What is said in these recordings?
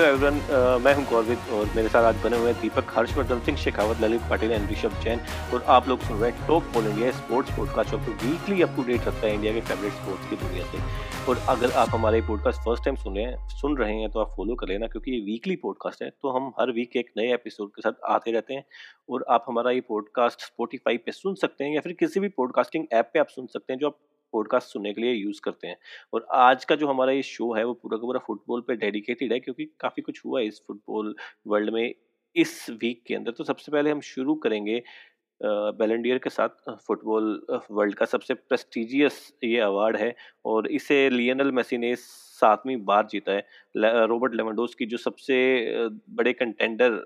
Hello everyone मैं हूँ गौरवित और मेरे साथ आज बने हुए दीपक हर्षवर्धन सिंह, शेखावत, ललित पाटिल एंड ऋषभ जैन और आप लोग सुन रहे हैं top pole India sports podcast, जो वीकली अप टू डेट रखता है इंडिया के फेवरेट स्पोर्ट्स की दुनिया से। और अगर आप हमारे पॉडकास्ट फ़र्स्ट टाइम सुन रहे हैं, सुन रहे हैं तो आप फॉलो कर लेना, क्योंकि ये वीकली पॉडकास्ट है तो हम हर वीक एक नए एपिसोड के साथ आते रहते हैं। और आप हमारा ये पॉडकास्ट स्पोटिफाई पे सुन सकते हैं या फिर किसी भी पॉडकास्टिंग ऐप पे आप सुन सकते हैं, जो आप पॉडकास्ट सुनने के लिए यूज़ करते हैं। और आज का जो हमारा ये शो है, वो पूरा का पूरा फुटबॉल पे डेडिकेटेड है, क्योंकि काफ़ी कुछ हुआ है इस फुटबॉल वर्ल्ड में इस वीक के अंदर। तो सबसे पहले हम शुरू करेंगे बेलेंडियर के साथ फुटबॉल वर्ल्ड का सबसे प्रेस्टिजियस ये अवार्ड है और इसे लियनल मेसी ने सातवीं बार जीता है। रॉबर्ट लेवेंडोस की जो सबसे बड़े कंटेंडर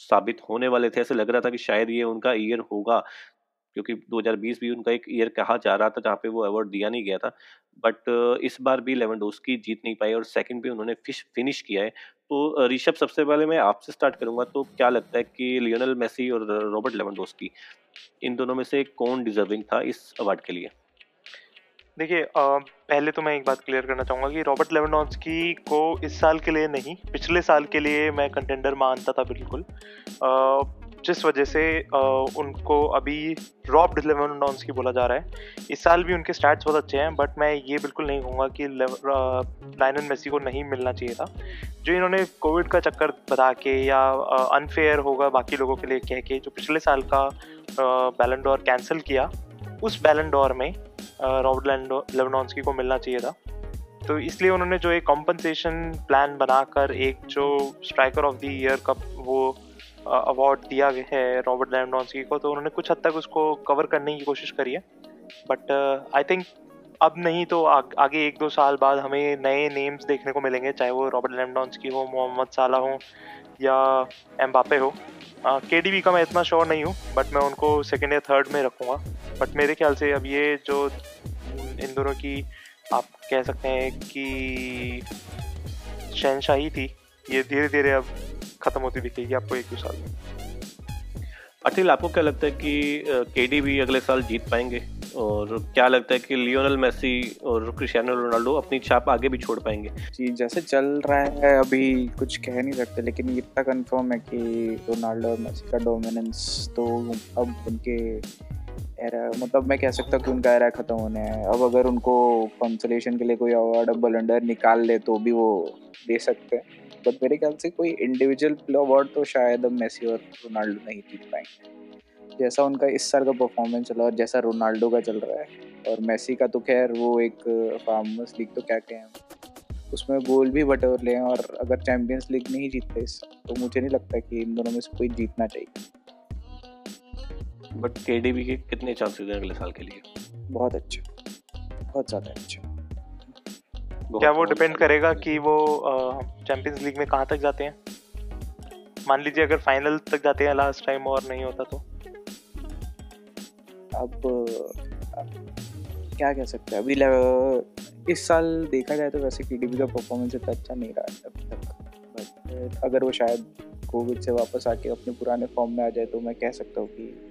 साबित होने वाले थे, ऐसे लग रहा था कि शायद ये उनका ईयर होगा। क्योंकि 2020 भी उनका एक ईयर कहा जा रहा था जहाँ पे वो अवार्ड दिया नहीं गया था। बट इस बार भी की जीत नहीं पाई और सेकंड भी उन्होंने फ़िश फिनिश किया है। तो ऋषभ, सबसे पहले मैं आपसे स्टार्ट करूँगा तो क्या लगता है कि लियोनल मेसी और रॉबर्ट की इन दोनों में से कौन डिजर्विंग था इस अवार्ड के लिए? देखिए पहले तो मैं एक बात क्लियर करना चाहूँगा कि रॉबर्ट लेवेंडोस्की को इस साल के लिए नहीं, पिछले साल के लिए मैं कंटेंडर मानता था बिल्कुल। जिस वजह से उनको अभी रॉब लेवेंडोंस की बोला जा रहा है। इस साल भी उनके स्टैट्स बहुत अच्छे हैं बट मैं ये बिल्कुल नहीं कहूँगा कि लाइनन मेसी को नहीं मिलना चाहिए था। जो इन्होंने कोविड का चक्कर बता के या अनफेयर होगा बाकी लोगों के लिए कह के, जो पिछले साल का बैलेंडोर कैंसिल किया, उस बैलेंडोर में रॉबर्ट लेवेंडोंस्की को मिलना चाहिए था। तो इसलिए उन्होंने जो एक कॉम्पनसेशन प्लान बनाकर एक जो स्ट्राइकर ऑफ़ द ईयर का वो अवार्ड दिया गया है रॉबर्ट लैंडॉन्सकी को तो उन्होंने कुछ हद तक उसको कवर करने की कोशिश करी है। बट आई थिंक अब नहीं तो आ, आगे एक दो साल बाद हमें नए नेम्स देखने को मिलेंगे चाहे वो रॉबर्ट लैंडॉन्सकी हो मोहम्मद साला हो या एम्बापे हो। के डी का मैं इतना श्योर नहीं हूँ बट मैं उनको सेकेंड या थर्ड में रखूँगा। बट मेरे ख्याल से अब ये जो इन दोनों की आप कह सकते हैं कि शहनशाही थी ये धीरे धीरे अब खत्म होती दिखेगी आपको एक दो साल में। अटिल आपको क्या लगता है कि के भी अगले साल जीत पाएँगे? और क्या लगता है कि लियोनल मेसी और क्रिस्टियानो रोनाल्डो अपनी छाप आगे भी छोड़ पाएँगे? जी जैसे चल रहा है अभी कुछ कह नहीं सकते लेकिन इतना कंफर्म है कि रोनाल्डो और मेसी का डोमिनेंस तो अब उनके एरा मतलब मैं कह सकता हूँ कि उनका एरा खत्म होने है। अब अगर उनको कंसोलेशन के लिए कोई अवार्ड बलेंडर निकाल ले तो भी वो दे सकते हैं। बट मेरे ख्याल से कोई इंडिविजुअल अवार्ड तो शायद अब मेसी और रोनाल्डो नहीं जीत पाएँगे। जैसा उनका इस साल का परफॉर्मेंस चला और जैसा रोनाल्डो का चल रहा है और मेसी का तो खैर वो एक फार्मर्स लीग तो क्या कहें उसमें गोल भी बटोर लें और अगर चैंपियंस लीग नहीं जीतते इस तो मुझे नहीं लगता कि इन दोनों में से कोई जीतना चाहिए। बट के के कितने चांसेस हैं अगले साल के लिए? बहुत अच्छे बहुत ज़्यादा अच्छे। क्या वो डिपेंड करेगा कि वो चैंपियंस लीग में कहाँ तक जाते हैं? मान लीजिए अगर फाइनल तक जाते हैं लास्ट टाइम और नहीं होता तो। अब, क्या कह सकते हैं? अभी इस साल देखा जाए तो वैसे के का परफॉर्मेंस इतना अच्छा नहीं रहा है अभी तक। बट अगर वो शायद कोविड से वापस आके अपने पुराने फॉर्म में आ जाए तो मैं कह सकता हूँ कि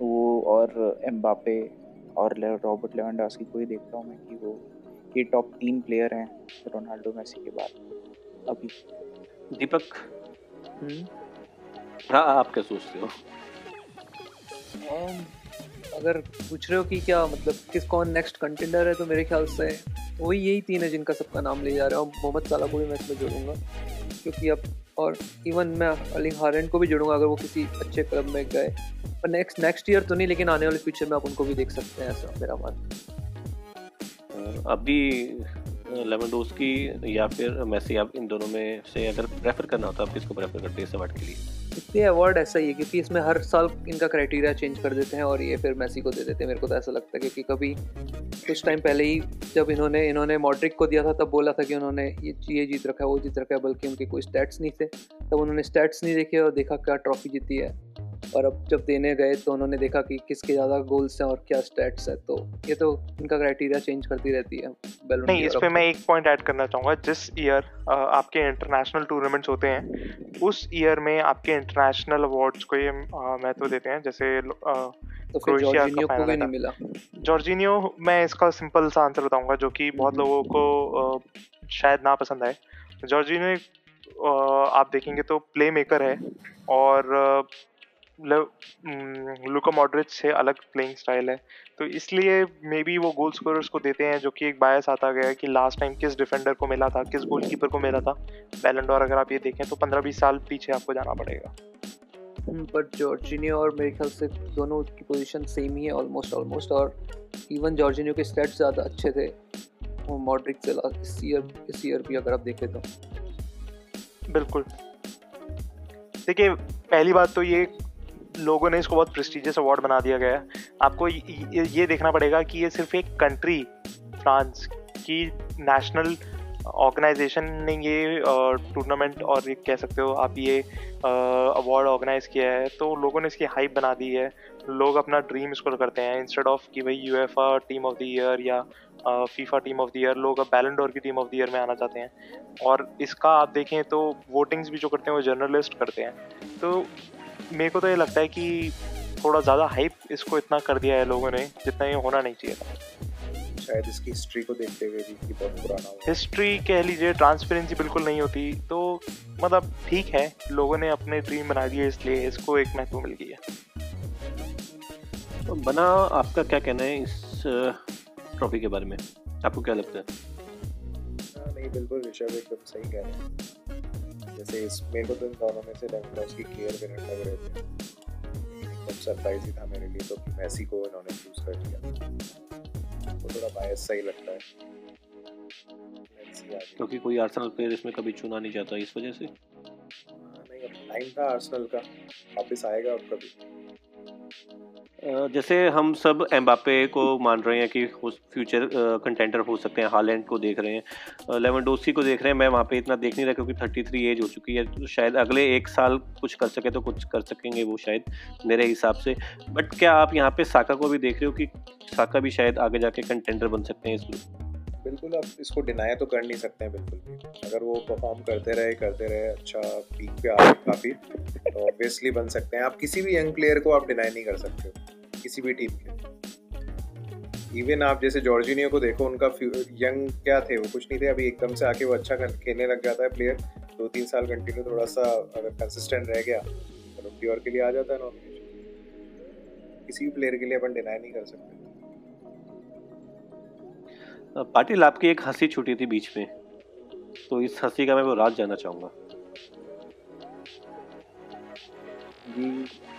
वो और एम्बापे और रॉबर्ट लेवेंडास्की को ही देखता हूँ मैं कि वो ये टॉप तीन प्लेयर हैं रोनाल्डो मेसी के बाद अभी। दीपक? हाँ आप क्या सोचते हो? अगर पूछ रहे हो कि क्या मतलब किस कौन नेक्स्ट कंटेंडर है तो मेरे ख्याल से वही यही तीन है जिनका सबका नाम ले जा रहा हूँ। मोहम्मद साला को भी मैं इसमें जोड़ूँगा क्योंकि अब और इवन मैं अली हारेंड को भी जोड़ूँगा अगर वो किसी अच्छे क्लब में गए। पर नेक्स्ट नेक्स्ट ईयर तो नहीं लेकिन आने वाले फ्यूचर में आप उनको भी देख सकते हैं ऐसा मेरा मान अभी लेमनडोस्की या फिर मैसी आप इन दोनों में से अगर प्रेफर करना होता आप किसको प्रेफर करते हैं इस अवार्ड के लिए? इसलिए अवार्ड ऐसा ही है, क्योंकि इसमें हर साल इनका क्राइटेरिया चेंज कर देते हैं और ये फिर मैसी को दे देते हैं। मेरे को तो ऐसा लगता है, क्योंकि कभी कुछ टाइम पहले ही जब इन्होंने इन्होंने मॉड्रिक को दिया था, तब बोला था कि उन्होंने ये ये जीत रखा है, वो जीत रखा है, बल्कि उनके कोई स्टैट्स नहीं थे। तब उन्होंने स्टैट्स नहीं देखे और देखा क्या ट्रॉफी जीती है। और अब जब देने गए तो उन्होंने देखा कि किसके ज़्यादा गोल्स हैं और क्या स्टैट्स है तो ये तो इनका क्राइटेरिया चेंज करती रहती है नहीं इस पे मैं एक पॉइंट ऐड करना चाहूँगा जिस ईयर आपके इंटरनेशनल टूर्नामेंट्स होते हैं उस ईयर में आपके इंटरनेशनल अवार्ड्स को ये महत्व देते हैं जैसे तो जॉर्जिनियो जॉर्जिनियो मैं इसका सिंपल सा आंसर बताऊँगा जो कि बहुत हम्म। लोगों को शायद ना पसंद आए। जॉर्जिनियो आप देखेंगे तो प्ले मेकर है और लुका मॉडरिच से अलग प्लेइंग स्टाइल है। तो इसलिए मे बी वो गोल स्कोरर्स को देते हैं जो कि एक बायस आता गया है कि लास्ट टाइम किस डिफेंडर को मिला था किस गोलकीपर को मिला था। बैलेंडोर अगर आप ये देखें तो पंद्रह बीस साल पीछे आपको जाना पड़ेगा। बट जॉर्जिनियो और मेरे ख्याल से दोनों की पोजीशन सेम ही है ऑलमोस्ट ऑलमोस्ट और इवन जॉर्जिनियो के स्टेट्स ज़्यादा अच्छे थे वो मॉड्रिक से इस ईयर इस ईयर भी अगर आप देखें तो। बिल्कुल। देखिए पहली बात तो ये लोगों ने इसको बहुत प्रेस्टिजियस अवार्ड बना दिया गया है। आपको ये देखना पड़ेगा कि ये सिर्फ़ एक कंट्री फ्रांस की नेशनल ऑर्गेनाइजेशन ने ये टूर्नामेंट और ये कह सकते हो आप ये अवार्ड ऑर्गेनाइज किया है। तो लोगों ने इसकी हाइप बना दी है। लोग अपना ड्रीम इसको करते हैं। इंस्टेड ऑफ़ कि भाई you team of the year या FIFA team of the year लोग अब बैलेंडोर की टीम ऑफ़ द ईयर में आना चाहते हैं। और इसका आप देखें तो वोटिंग्स भी जो करते हैं वो जर्नलिस्ट करते हैं। तो मेरे को तो ये लगता है कि थोड़ा ज़्यादा हाइप इसको इतना कर दिया है लोगों ने जितना ये होना नहीं चाहिए था। शायद इसकी हिस्ट्री को देखते हुए भी कि बहुत पुराना हो। हिस्ट्री कह लीजिए ट्रांसपेरेंसी बिल्कुल नहीं होती तो मतलब ठीक है लोगों ने अपने ड्रीम बना दिए इसलिए इसको एक महत्व मिल गई है। तो बना आपका क्या कहना है इस ट्रॉफी के बारे में? आपको क्या लगता है? हाँ, नहीं बिल्कुल ऋषभ एकदम सही कह रहे हैं। जैसे इस मेरे को तो इन दोनों में से लेवेंडोव्स्की क्लियर विनर लग रहे थे। एकदम सरप्राइज़ ही था मेरे लिए तो कि मेसी को इन्होंने चूज़ कर दिया। तो थोड़ा बायस सा ही लगता है। क्योंकि कोई आर्सेनल प्लेयर इसमें कभी चुना नहीं जाता इस वजह से। हाँ, नहीं अब टाइम था आर्सेनल का। वापस आएगा अब कभी। जैसे हम सब एम्बापे को मान रहे हैं कि फ्यूचर कंटेंटर हो सकते हैं। हालैंड को देख रहे हैं। लेवनडोसी को देख रहे हैं। मैं वहाँ पे इतना देख नहीं रहा क्योंकि थर्टी थ्री एज हो चुकी है। तो शायद अगले एक साल कुछ कर सके तो कुछ कर सकेंगे वो शायद मेरे हिसाब से। बट क्या आप यहाँ पे साका को भी देख रहे हो कि साका भी शायद आगे जाके कंटेंटर बन सकते हैं इसमें बिल्कुल आप इसको डिनाई तो कर नहीं सकते हैं, बिल्कुल भी। अगर वो परफॉर्म करते रहे करते रहे अच्छा पीक पे आ काफ़ी तो ऑब्वियसली बन सकते हैं। आप किसी भी यंग प्लेयर को आप डिनाई नहीं कर सकते हो, किसी भी टीम के। इवन आप जैसे जॉर्जिनियो को देखो, उनका यंग क्या थे, वो कुछ नहीं थे। अभी एकदम से आके वो अच्छा खेलने लग जाता है प्लेयर दो तीन साल कंटिन्यू थोड़ा सा अगर कंसिस्टेंट रह गया तो प्योर के लिए आ जाता है नॉमिनेशन किसी भी प्लेयर के लिए अपन डिनाई नहीं कर सकते। पाटिल आपकी एक हँसी छूटी थी बीच में तो इस हँसी का मैं वो राज जानना चाहूँगा। जी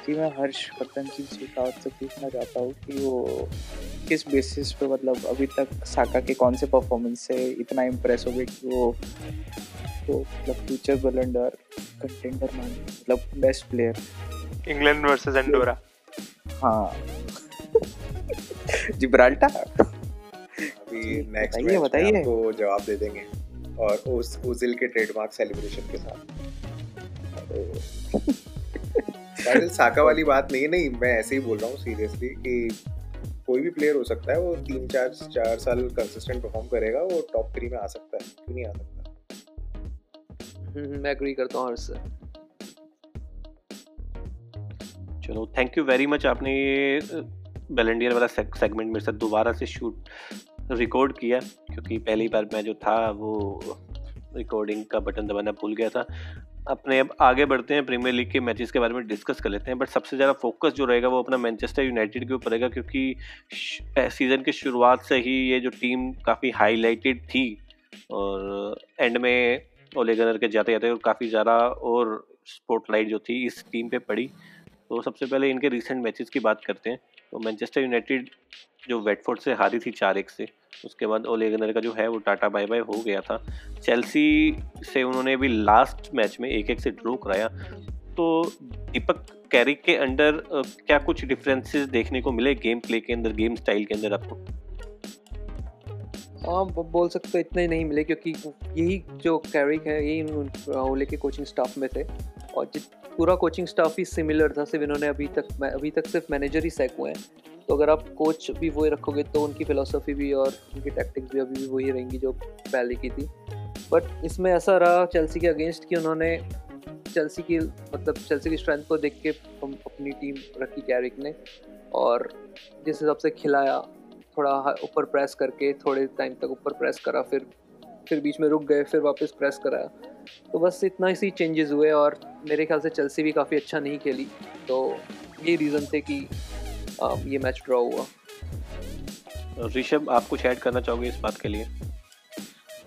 जी मैं हर्ष सिंह शेखावत से पूछना चाहता हूँ कि वो किस बेसिस पे मतलब अभी तक साका के कौन से परफॉर्मेंस से इतना इम्प्रेस हो गए कि वो तो मतलब फ्यूचर बलेंडर कंटेंडर मान मतलब best player England versus Andorra हाँ। जिब्राल्टर अभी नेक्स्ट मैच बताइए आपको जवाब दे देंगे और उस उजिल के ट्रेडमार्क सेलिब्रेशन के साथ। तो साका वाली बात नहीं नहीं मैं ऐसे ही बोल रहा हूँ सीरियसली कि कोई भी प्लेयर हो सकता है वो तीन चार चार साल कंसिस्टेंट परफॉर्म करेगा वो टॉप थ्री में आ सकता है क्यों नहीं आ सकता? हम्म, मैं एग्री करता हूँ हर्ष से चलो थैंक यू वेरी मच आपने ये बेलेंडियर वाला सेगमेंट मेरे साथ दोबारा से शूट रिकॉर्ड किया, क्योंकि पहली बार मैं जो था, वो रिकॉर्डिंग का बटन दबाना भूल गया था। अपने अब आगे बढ़ते हैं प्रीमियर लीग के मैचेस के बारे में डिस्कस कर लेते हैं बट सबसे ज़्यादा फोकस जो रहेगा वो अपना मैनचेस्टर यूनाइटेड के ऊपर रहेगा, क्योंकि सीज़न की शुरुआत से ही ये जो टीम काफ़ी हाईलाइटेड थी, और एंड में ओलेगनर के जाते जाते और काफ़ी ज़्यादा और स्पॉटलाइट जो थी इस टीम पे पड़ी। तो सबसे पहले इनके रिसेंट मैचेस की बात करते हैं। तो मैनचेस्टर यूनाइटेड जो वेटफोर्ड से हारी थी चार एक से उसके बाद ओलेगनर का जो है वो टाटा बाय बाय हो गया था चेल्सी से उन्होंने भी लास्ट मैच में एक एक से ड्रॉ कराया तो दीपक कैरिक के अंडर क्या कुछ डिफरेंसेस देखने को मिले गेम प्ले के अंदर गेम स्टाइल के अंदर आपको हाँ बोल सकते इतने नहीं मिले क्योंकि यही जो कैरिक है यही ओले के कोचिंग स्टाफ में थे और पूरा कोचिंग स्टाफ ही सिमिलर था, सिर्फ़ इन्होंने अभी तक अभी तक सिर्फ़ मैनेजर ही सैक हुए हैं। तो अगर आप कोच भी वही रखोगे तो उनकी फिलोसफी भी और उनकी टैक्टिक्स भी अभी भी वही रहेंगी जो पहले की थी। बट इसमें ऐसा रहा चेल्सी के अगेंस्ट कि उन्होंने चेल्सी की मतलब चेल्सी की स्ट्रेंथ को देख के हम अपनी टीम रखी कैरिक ने और जिस हिसाब से खिलाया, थोड़ा ऊपर प्रेस करके, थोड़े टाइम तक ऊपर प्रेस करा, फिर फिर बीच में रुक गए, फिर वापस प्रेस कराया। तो बस इतना ही चेंजेस हुए और मेरे ख्याल से चेल्सी भी काफ़ी अच्छा नहीं खेली। तो ये रीज़न थे कि ये मैच ड्रॉ हुआ। ऋषभ आप कुछ ऐड करना चाहोगे इस बात के लिए?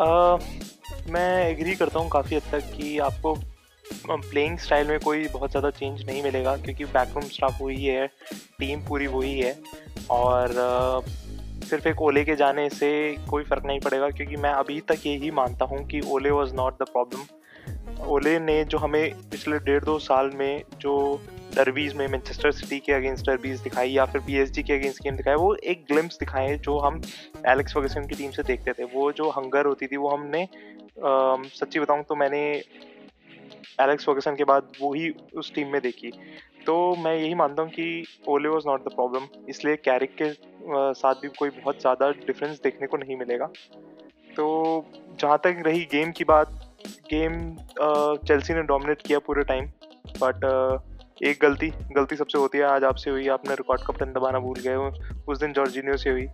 आ, मैं एग्री करता हूँ काफ़ी हद तक कि आपको प्लेइंग स्टाइल में कोई बहुत ज़्यादा चेंज नहीं मिलेगा क्योंकि बैकरूम स्टाफ वही है टीम पूरी वही है। और सिर्फ़ एक ओले के जाने से कोई फ़र्क नहीं पड़ेगा क्योंकि मैं अभी तक यही मानता हूँ कि Ole was not the problem ओले ने जो हमें पिछले डेढ़ दो साल में जो डरबीज में मैनचेस्टर सिटी के अगेंस्ट डरबीज दिखाई या फिर पीएसजी के अगेंस्ट गेम दिखाए वो एक ग्लिम्स दिखाए जो हम एलेक्स फर्गसन की टीम से देखते थे। वो जो हंगर होती थी वो हमने आ, सच्ची बताऊँ तो मैंने एलेक्स फर्गसन के बाद वो ही उस टीम में देखी। तो मैं यही मानता हूँ कि Ole was not the problem इसलिए कैरिक के साथ भी कोई बहुत ज़्यादा डिफरेंस देखने को नहीं मिलेगा। तो जहाँ तक रही गेम की बात गेम चेल्सी ने डोमिनेट किया पूरे टाइम बट एक गलती गलती सबसे होती है आज आपसे हुई आपने रिकॉर्ड का बटन दबाना भूल गए उस दिन जॉर्जिनियो से हुई।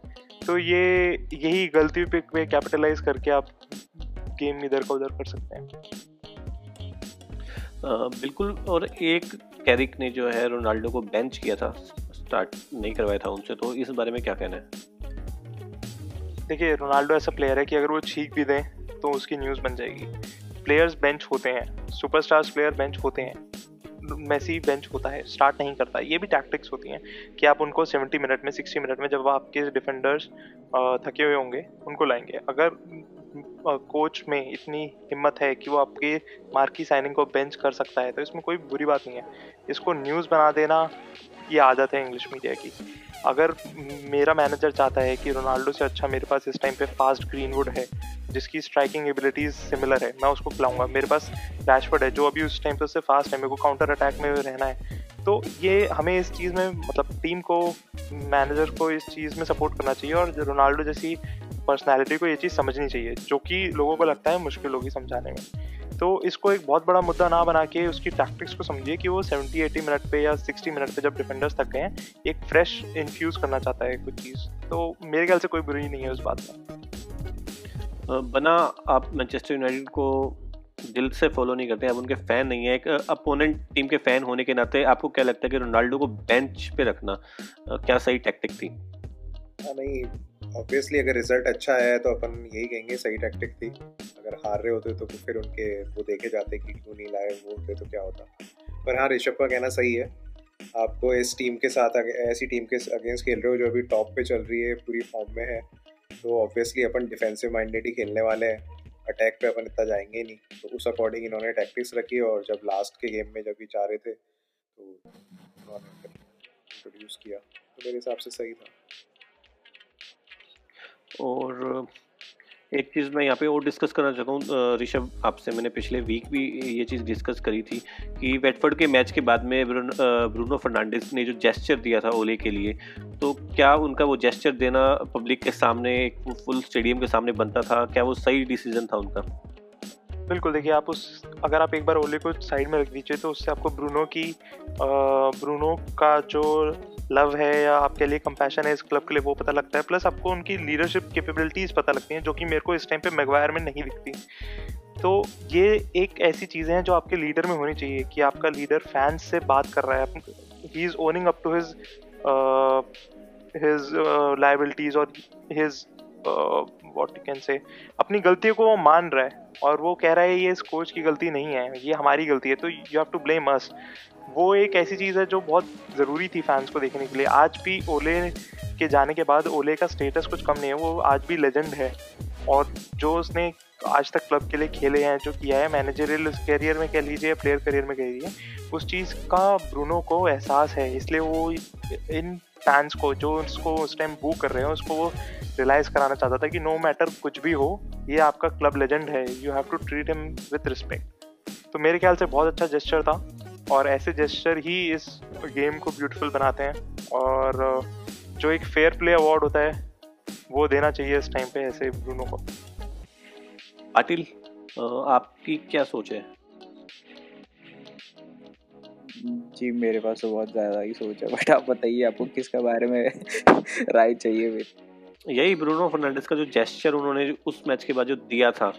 तो ये यही गलती पे, कैपिटलाइज करके आप गेम इधर का उधर कर सकते हैं। बिल्कुल, और एक कैरिक ने जो है रोनाल्डो को बेंच किया था, स्टार्ट नहीं करवाया था उनसे तो इस बारे में क्या कहना है? देखिए, रोनाल्डो ऐसा प्लेयर है कि अगर वो छीक भी दें तो उसकी न्यूज़ बन जाएगी। प्लेयर्स बेंच होते हैं सुपरस्टार्स प्लेयर बेंच होते हैं। मैसी बेंच होता है स्टार्ट नहीं करता ये भी टैक्टिक्स होती हैं कि आप उनको 70 मिनट में 60 मिनट में जब आपके डिफेंडर्स थके हुए होंगे, उनको लाएँगे। अगर कोच में इतनी हिम्मत है कि वो आपके मार्की साइनिंग को बेंच कर सकता है तो इसमें कोई बुरी बात नहीं है। इसको न्यूज़ बना देना, ये आदत है इंग्लिश मीडिया की। अगर मेरा मैनेजर चाहता है कि रोनाल्डो से अच्छा मेरे पास इस टाइम पे फास्ट ग्रीनवुड है, जिसकी स्ट्राइकिंग एबिलिटीज सिमिलर है, मैं उसको खिलाऊँगा। मेरे पास रैशफर्ड है, जो अभी उस टाइम पे उससे फास्ट है, मेरे को काउंटर अटैक में रहना है। तो ये हमें इस चीज़ में मतलब टीम को मैनेजर को इस चीज़ में सपोर्ट करना चाहिए और रोनाल्डो जैसी पर्सनैलिटी को ये चीज़ समझनी चाहिए, जो कि लोगों को लगता है मुश्किल होगी समझाने में। तो इसको एक बहुत बड़ा मुद्दा ना बना के उसकी टैक्टिक्स को समझिए कि वो 70 80 मिनट पे या 60 मिनट पे जब डिफेंडर्स थक गए हैं एक फ्रेश इन्फ्यूज करना चाहता है कुछ चीज़। तो मेरे ख्याल से कोई बुरी नहीं है उस बात में बना आप मैनचेस्टर यूनाइटेड को दिल से फॉलो नहीं करते आप उनके फ़ैन नहीं है। एक अपोनेंट टीम के फ़ैन होने के नाते आपको क्या लगता है कि रोनाल्डो को बेंच पे रखना क्या सही टैक्टिक थी? नहीं ऑब्वियसली अगर रिज़ल्ट अच्छा आया है तो अपन यही कहेंगे, सही टैक्टिक थी। अगर हार रहे होते तो फिर उनके वो देखे जाते कि क्यों नहीं लाए, वो होते तो क्या होता। पर हाँ ऋषभ का कहना सही है। आपको इस टीम के साथ ऐसी टीम के अगेंस्ट खेल रहे हो जो अभी टॉप पे चल रही है, पूरी फॉर्म में है तो ऑब्वियसली अपन डिफेंसिव माइंडेड ही खेलने वाले हैं। अटैक पे अपन इतना जाएँगे नहीं। तो उस अकॉर्डिंग इन्होंने टैक्टिक्स रखी और जब लास्ट के गेम में जब भी चाह रहे थे तो उन्होंने इंट्रोड्यूस किया। तो मेरे हिसाब से सही था। और एक चीज़ मैं यहाँ पे और डिस्कस करना चाहता हूँ ऋषभ आपसे मैंने पिछले वीक भी ये चीज़ डिस्कस करी थी कि वेटफर्ड के मैच के बाद में ब्रूनो फर्नांडिस ने जो जेस्चर दिया था ओले के लिए तो क्या उनका वो जेस्चर देना पब्लिक के सामने, एक फुल स्टेडियम के सामने बनता था? क्या वो सही डिसीज़न था उनका? बिल्कुल, देखिए आप उस, अगर आप एक बार ओले को साइड में रख दीजिए तो उससे आपको ब्रूनो की ब्रूनो का जो लव है या आपके लिए कंपैशन है इस क्लब के लिए, वो पता लगता है। प्लस आपको उनकी लीडरशिप कैपेबिलिटीज़ पता लगती हैं, जो कि मेरे को इस टाइम पे मैगवायर में नहीं दिखती। तो ये एक ऐसी चीज़ें हैं जो आपके लीडर में होनी चाहिए कि आपका लीडर फैंस से बात कर रहा है। He is owning up to his his liabilities और हिज वॉट कैन से अपनी गलतियों को वो मान रहा है। और वो कह रहा है, ये इस कोच की गलती नहीं है, ये हमारी गलती है। तो you have to blame us वो एक ऐसी चीज़ है जो बहुत ज़रूरी थी फैंस को देखने के लिए। आज भी ओले के जाने के बाद ओले का स्टेटस कुछ कम नहीं है, वो आज भी लेजेंड है। और जो उसने आज तक क्लब के लिए खेले हैं, जो किया है मैनेजरियल करियर में कह लीजिए प्लेयर करियर में कह लीजिए, उस चीज़ का ब्रूनो को एहसास है। इसलिए वो इन फैंस को, जो उसको उस टाइम बू कर रहे हैं, उसको वो रियलाइज़ कराना चाहता था कि नो मैटर कुछ भी हो, ये आपका क्लब लेजेंड है you have to treat him with respect तो मेरे ख्याल से बहुत अच्छा जेस्चर था और ऐसे जेस्चर ही इस गेम को ब्यूटीफुल बनाते हैं और जो एक फेयर प्ले अवार्ड होता है, वो देना चाहिए इस टाइम पे ऐसे ब्रूनो को। पाटिल आपकी क्या सोच है? जी मेरे पास तो बहुत ज़्यादा ही सोच है बट आप बताइए आपको किसके बारे में राय चाहिए फिर? यही ब्रूनो फर्नांडिस का जो जेस्चर उन्होंने उस मैच के बाद जो दिया था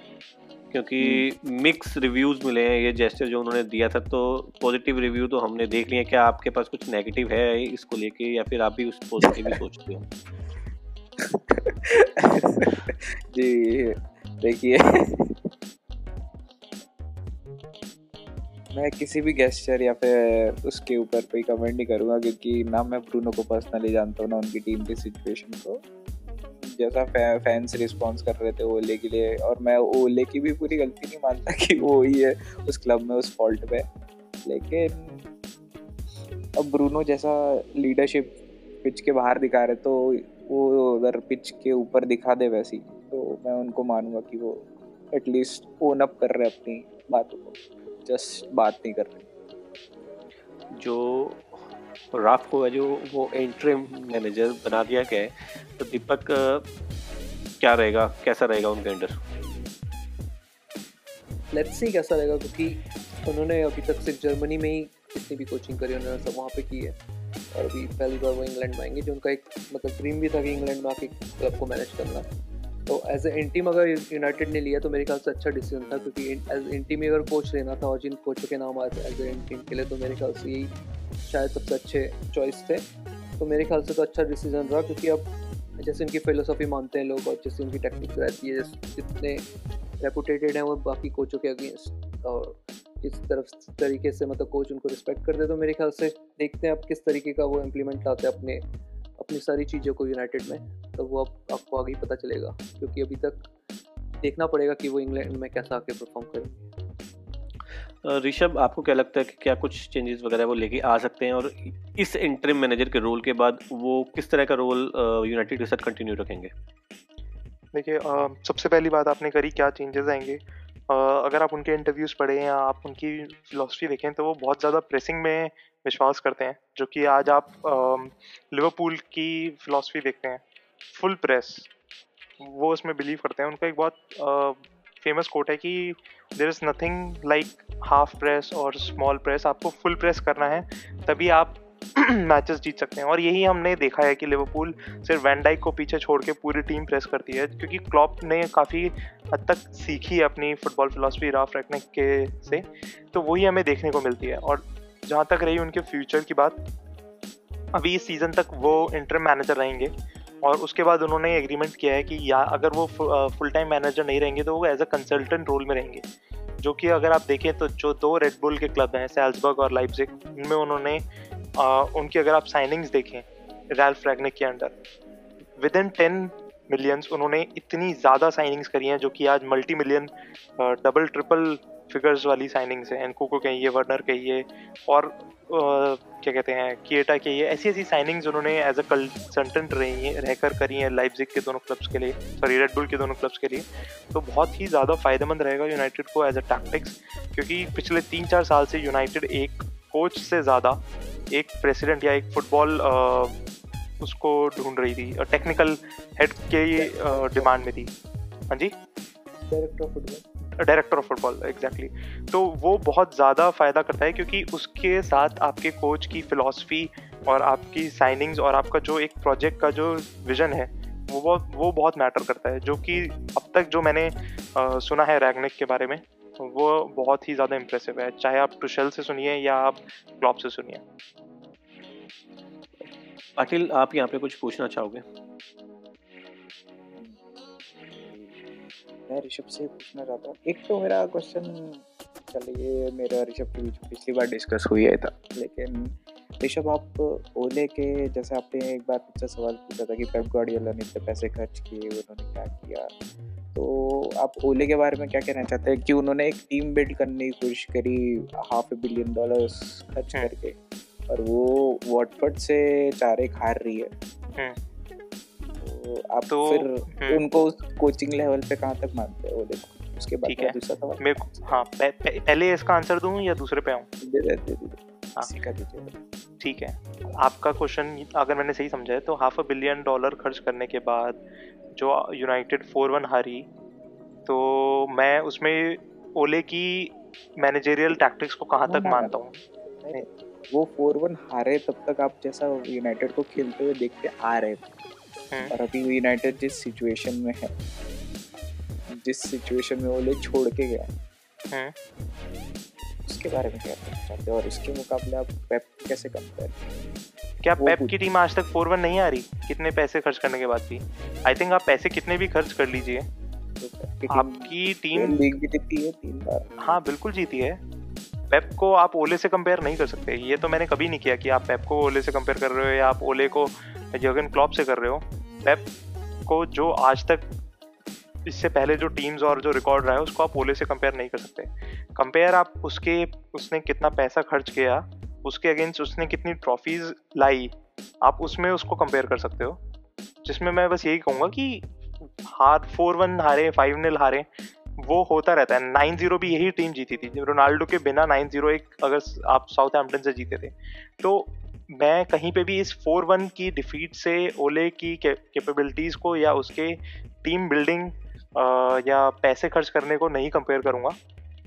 क्योंकि मिक्स रिव्यूज़ मिले हैं ये जेस्टर जो उन्होंने दिया था तो पॉजिटिव रिव्यू तो हमने देख लिए क्या आपके पास कुछ नेगेटिव है इसको लेके या फिर आप भी उस पॉजिटिव ही सोचते हो? जी देखिए मैं किसी भी गेस्टर या फिर उसके ऊपर कोई कमेंट नहीं करूँगा क्योंकि ना मैं ब्रूनो को पर्सनली जानता हूँ ना उनकी टीम की सिचुएशन को। जैसा फै, फैंस रिस्पॉन्स कर रहे थे ओले के लिए और मैं ओले की भी पूरी गलती नहीं मानता कि वो ही है उस क्लब में उस फॉल्ट पे। लेकिन अब ब्रूनो जैसा लीडरशिप पिच के बाहर दिखा रहे तो वो अगर पिच के ऊपर दिखा दे वैसी तो मैं उनको मानूँगा कि वो एटलीस्ट ओन अप कर रहे अपनी बातों को। जस्ट बात नहीं कर रहे। जो राफ को है जो वो इंटरिम मैनेजर बना दिया गया है तो दीपक क्या रहेगा? कैसा रहेगा उनका अंडर? लेट्स सी कैसा रहेगा क्योंकि उन्होंने अभी तक सिर्फ़ जर्मनी में ही जितनी भी कोचिंग करी उन्होंने सब वहाँ पे की है। और अभी पहली बार वो इंग्लैंड में आएँगे जो उनका एक मतलब ड्रीम भी था कि इंग्लैंड में आके क्लब को मैनेज करना। तो एज ए टीम अगर यूनाइटेड ने लिया तो मेरे ख्याल से अच्छा डिसीज़न था, क्योंकि एज एन टीम अगर कोच लेना था, और जिन कोचों के नाम आए थे एज ए टीम के लिए तो मेरे ख्याल से यही शायद सबसे अच्छे चॉइस थे। तो मेरे ख्याल से तो अच्छा डिसीज़न रहा, क्योंकि अब जैसे उनकी फिलोसफी मानते हैं लोग, और जैसे उनकी टेक्निक रहती है जैसे जितने रेपुटेटेड हैं, वो बाकी कोचों के अगेंस्ट और किस तरफ़ तरीके से मतलब कोच उनको रिस्पेक्ट करते हैं। तो मेरे ख्याल से देखते हैं अब किस तरीके का वो इम्प्लीमेंट लाते हैं अपने अपनी सारी चीज़ों को यूनाइटेड में तो वो अब आपको आगे पता चलेगा क्योंकि अभी तक देखना पड़ेगा कि वो इंग्लैंड में कैसा आके परफॉर्म करेंगे। ऋषभ आपको क्या लगता है कि क्या कुछ चेंजेस वगैरह वो लेके आ सकते हैं? और इस इंटरिम मैनेजर के रोल के बाद वो किस तरह का रोल यूनाइटेड के साथ कंटिन्यू रखेंगे? देखिए सबसे पहली बात आपने करी क्या चेंजेस आएँगे? अगर आप उनके इंटरव्यूज़ पढ़ें या आप उनकी फिलोसफी देखें तो वो बहुत ज़्यादा प्रेसिंग में विश्वास करते हैं, जो कि आज आप लिवरपूल की फिलोसफी देखते हैं फुल प्रेस वो उसमें बिलीव करते हैं। उनका एक बहुत फ़ेमस कोट है कि there is nothing like half press और स्मॉल प्रेस आपको फुल प्रेस करना है, तभी आप मैचेस जीत सकते हैं। और यही हमने देखा है कि लिवरपूल सिर्फ़ वैंडाइक को पीछे छोड़ के पूरी टीम प्रेस करती है, क्योंकि क्लॉप ने काफ़ी हद तक सीखी है अपनी फुटबॉल फिलासफी राफ रखने के से। तो वही हमें देखने को मिलती है। और जहाँ तक रही उनके फ्यूचर की बात अभी इस सीज़न तक वो इंटर मैनेजर रहेंगे और उसके बाद उन्होंने एग्रीमेंट किया है कि या अगर वो फुल टाइम मैनेजर नहीं रहेंगे तो वो एज अ कंसल्टेंट रोल में रहेंगे। जो कि अगर आप देखें तो जो दो रेडबुल के क्लब हैं सैल्सबर्ग और लाइप्जिग उनमें उन्होंने आ, उनकी अगर आप साइनिंग्स देखें रैल्फ रैगनिक के under within ten millions उन्होंने इतनी ज़्यादा साइनिंग्स करी हैं जो कि आज multi million double triple figures वाली साइनिंग्स हैं एनको को कहिए वर्नर कहिए और क्या कहते हैं किएटा कहिए ऐसी ऐसी साइनिंग्स उन्होंने एज अ कंसल्टेंट रही हैं, रहकर करी हैं लाइप्जिग के दोनों क्लब्स के लिए सॉरी रेडबुल के दोनों क्लब्स के लिए तो बहुत ही ज़्यादा फ़ायदेमंद रहेगा यूनाइटेड को एज अ टैक्टिक्स क्योंकि पिछले तीन चार साल से यूनाइटेड एक कोच से ज़्यादा, एक प्रेसिडेंट या एक फुटबॉल उसको ढूंढ रही थी टेक्निकल हेड के डिमांड में थी। हाँ जी? Director football director of football exactly तो वो बहुत ज़्यादा फ़ायदा करता है क्योंकि उसके साथ आपके कोच की फिलॉसफी और आपकी साइनिंग्स और आपका जो एक प्रोजेक्ट का जो विजन है वो बहुत वो बहुत मैटर करता है जो कि अब तक जो मैंने आ, सुना है रैगनिक के बारे में वो बहुत ही ज़्यादा इम्प्रेसिव है। चाहे आप टुशेल से सुनिए या आप क्लॉप से सुनिए। पाटिल आप यहाँ पे कुछ पूछना चाहोगे? मैं ऋषभ से पूछना चाहता हूँ एक तो मेरा क्वेश्चन चलिए मेरा ऋषभ के बीच पिछली बार डिस्कस हुई है था लेकिन ऋषभ आप ओले के जैसे आपने एक बार मुझसे सवाल पूछा था कि पेप गार्डियोला ने इतने पैसे खर्च किए उन्होंने क्या किया तो आप ओले के बारे में क्या कहना चाहते हैं कि उन्होंने एक टीम बिल्ड करने की कोशिश करी हाफ़ ए बिलियन डॉलर्स खर्च हम्म। करके और वो वॉटफर्ड से चारे हार रही है हम्म। आप तो, फिर हम्म। उनको कोचिंग लेवल पे कहाँ तक मानते हैं को उसके बाद ठीक है। दूसरा सवाल मेरे को हाँ पह, पह, पहले इसका आंसर दूँ या दूसरे पे आऊँ दे दे दे दे हाँ। ठीक है आपका क्वेश्चन अगर मैंने सही समझा है तो हाफ़ अ बिलियन डॉलर खर्च करने के बाद जो यूनाइटेड फोर वन हारी तो मैं उसमें ओले की मैनेजेरियल टैक्टिक्स को कहाँ तक मानता हूँ वो फोर वन हारे तब तक आप जैसा यूनाइटेड को खेलते हुए देखते आ रहे। और अभी यूनाइटेड जिस सिचुएशन में है जिस सिचुएशन में वो लोग छोड़ के गए हम्म। उसके बारे में क्या कहना चाहते हो? और इसके मुकाबले आप पेप कैसे कंपेयर क्या पेप की टीम आज तक फोर वन नहीं आ रही कितने पैसे खर्च करने के बाद भी? आई थिंक आप पैसे कितने भी खर्च कर लीजिए। आपकी टीम लीग भी जीती है तीन बार। हाँ बिल्कुल जीती है। पेप को आप ओले से कंपेयर नहीं कर सकते। ये तो मैंने कभी नहीं किया कि आप पेप को ओले से कंपेयर कर रहे हो या आप ओले को जगन क्लॉप से कर रहे हो। पेप को जो आज तक, इससे पहले जो टीम्स और जो रिकॉर्ड रहा है, उसको आप ओले से कंपेयर नहीं कर सकते। कंपेयर आप उसके, उसने कितना पैसा खर्च किया, उसके अगेंस्ट उसने कितनी ट्रॉफीज लाई, आप उसमें उसको कंपेयर कर सकते हो। जिसमें मैं बस यही कहूँगा कि हार फोर वन हारे फाइव नील हारे, वो होता रहता है। नाइन ज़ीरो भी यही टीम जीती थी, रोनाल्डो के बिना नाइन ज़ीरो एक अगर आप साउथ हैम्पटन से जीते थे। तो मैं कहीं पे भी इस फोर वन की डिफीट से ओले की कैपेबिलिटीज को या उसके टीम बिल्डिंग या पैसे खर्च करने को नहीं कंपेयर करूँगा।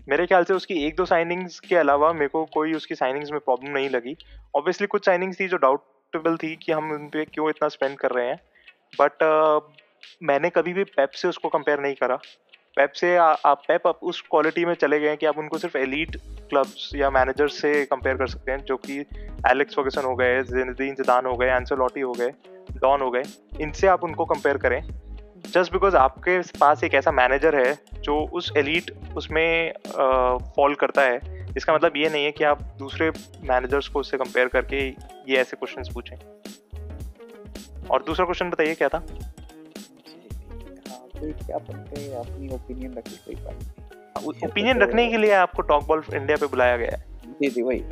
मेरे ख्याल से उसकी एक दो साइनिंग्स के अलावा मेरे को कोई उसकी साइनिंग्स में प्रॉब्लम नहीं लगी। ऑब्वियसली कुछ साइनिंग्स थी जो डाउटेबल थी कि हम उन पर क्यों इतना स्पेंड कर रहे हैं। बट uh, मैंने कभी भी पेप से उसको कंपेयर नहीं करा। पेप से आ, आप पेप आप उस क्वालिटी में चले गए हैं कि आप उनको सिर्फ़ एलीट क्लब्स या मैनेजर्स से कंपेयर कर सकते हैं जो कि एलेक्स फर्गसन हो गए जिनदीन जिदान हो गए एंसोलॉटी हो गए डॉन हो गए। इनसे आप उनको कंपेयर करें। जस्ट बिकॉज़ आपके पास एक ऐसा मैनेजर है जो उस एलीट उसमें फॉल करता है इसका मतलब ये नहीं है कि आप दूसरे मैनेजर्स को उससे कंपेयर करके ये ऐसे क्वेश्चंस पूछें। और दूसरा क्वेश्चन बताइए क्या था? कोई क्या बनते अपनी ओपिनियन रखी कोई बात ओपिनियन रखने के लिए आपको टॉक बॉल इंडिया पे बुलाया गया है। जी जी वही।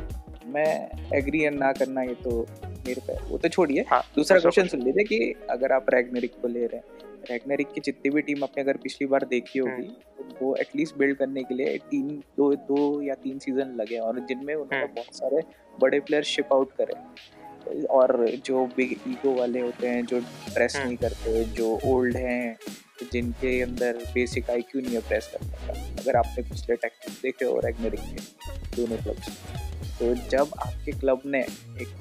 मैं एग्री ना करना ये तो मेरे पे वो तो छोड़िए। हाँ दूसरा दूसरा क्वेश्चन सुन लीजिए कि अगर आप रैग्नरिक को ले रहे हैं रैग्नरिक की जितनी भी टीम आपने अगर पिछली बार देखी होगी तो वो एटलीस्ट बिल्ड करने के लिए तीन दो दो या तीन सीज़न लगे और जिनमें उन्होंने हम्म। बहुत सारे बड़े प्लेयर शिप आउट करे। और जो बिग ईगो वाले होते हैं जो प्रेस हम्म। नहीं करते जो ओल्ड हैं जिनके अंदर बेसिक आई क्यू नहीं है प्रेस करने का। अगर आपने पिछले टैक्टिक्स देखे और रैग्नरिक के दोनों क्लब्स तो जब आपके क्लब ने एक,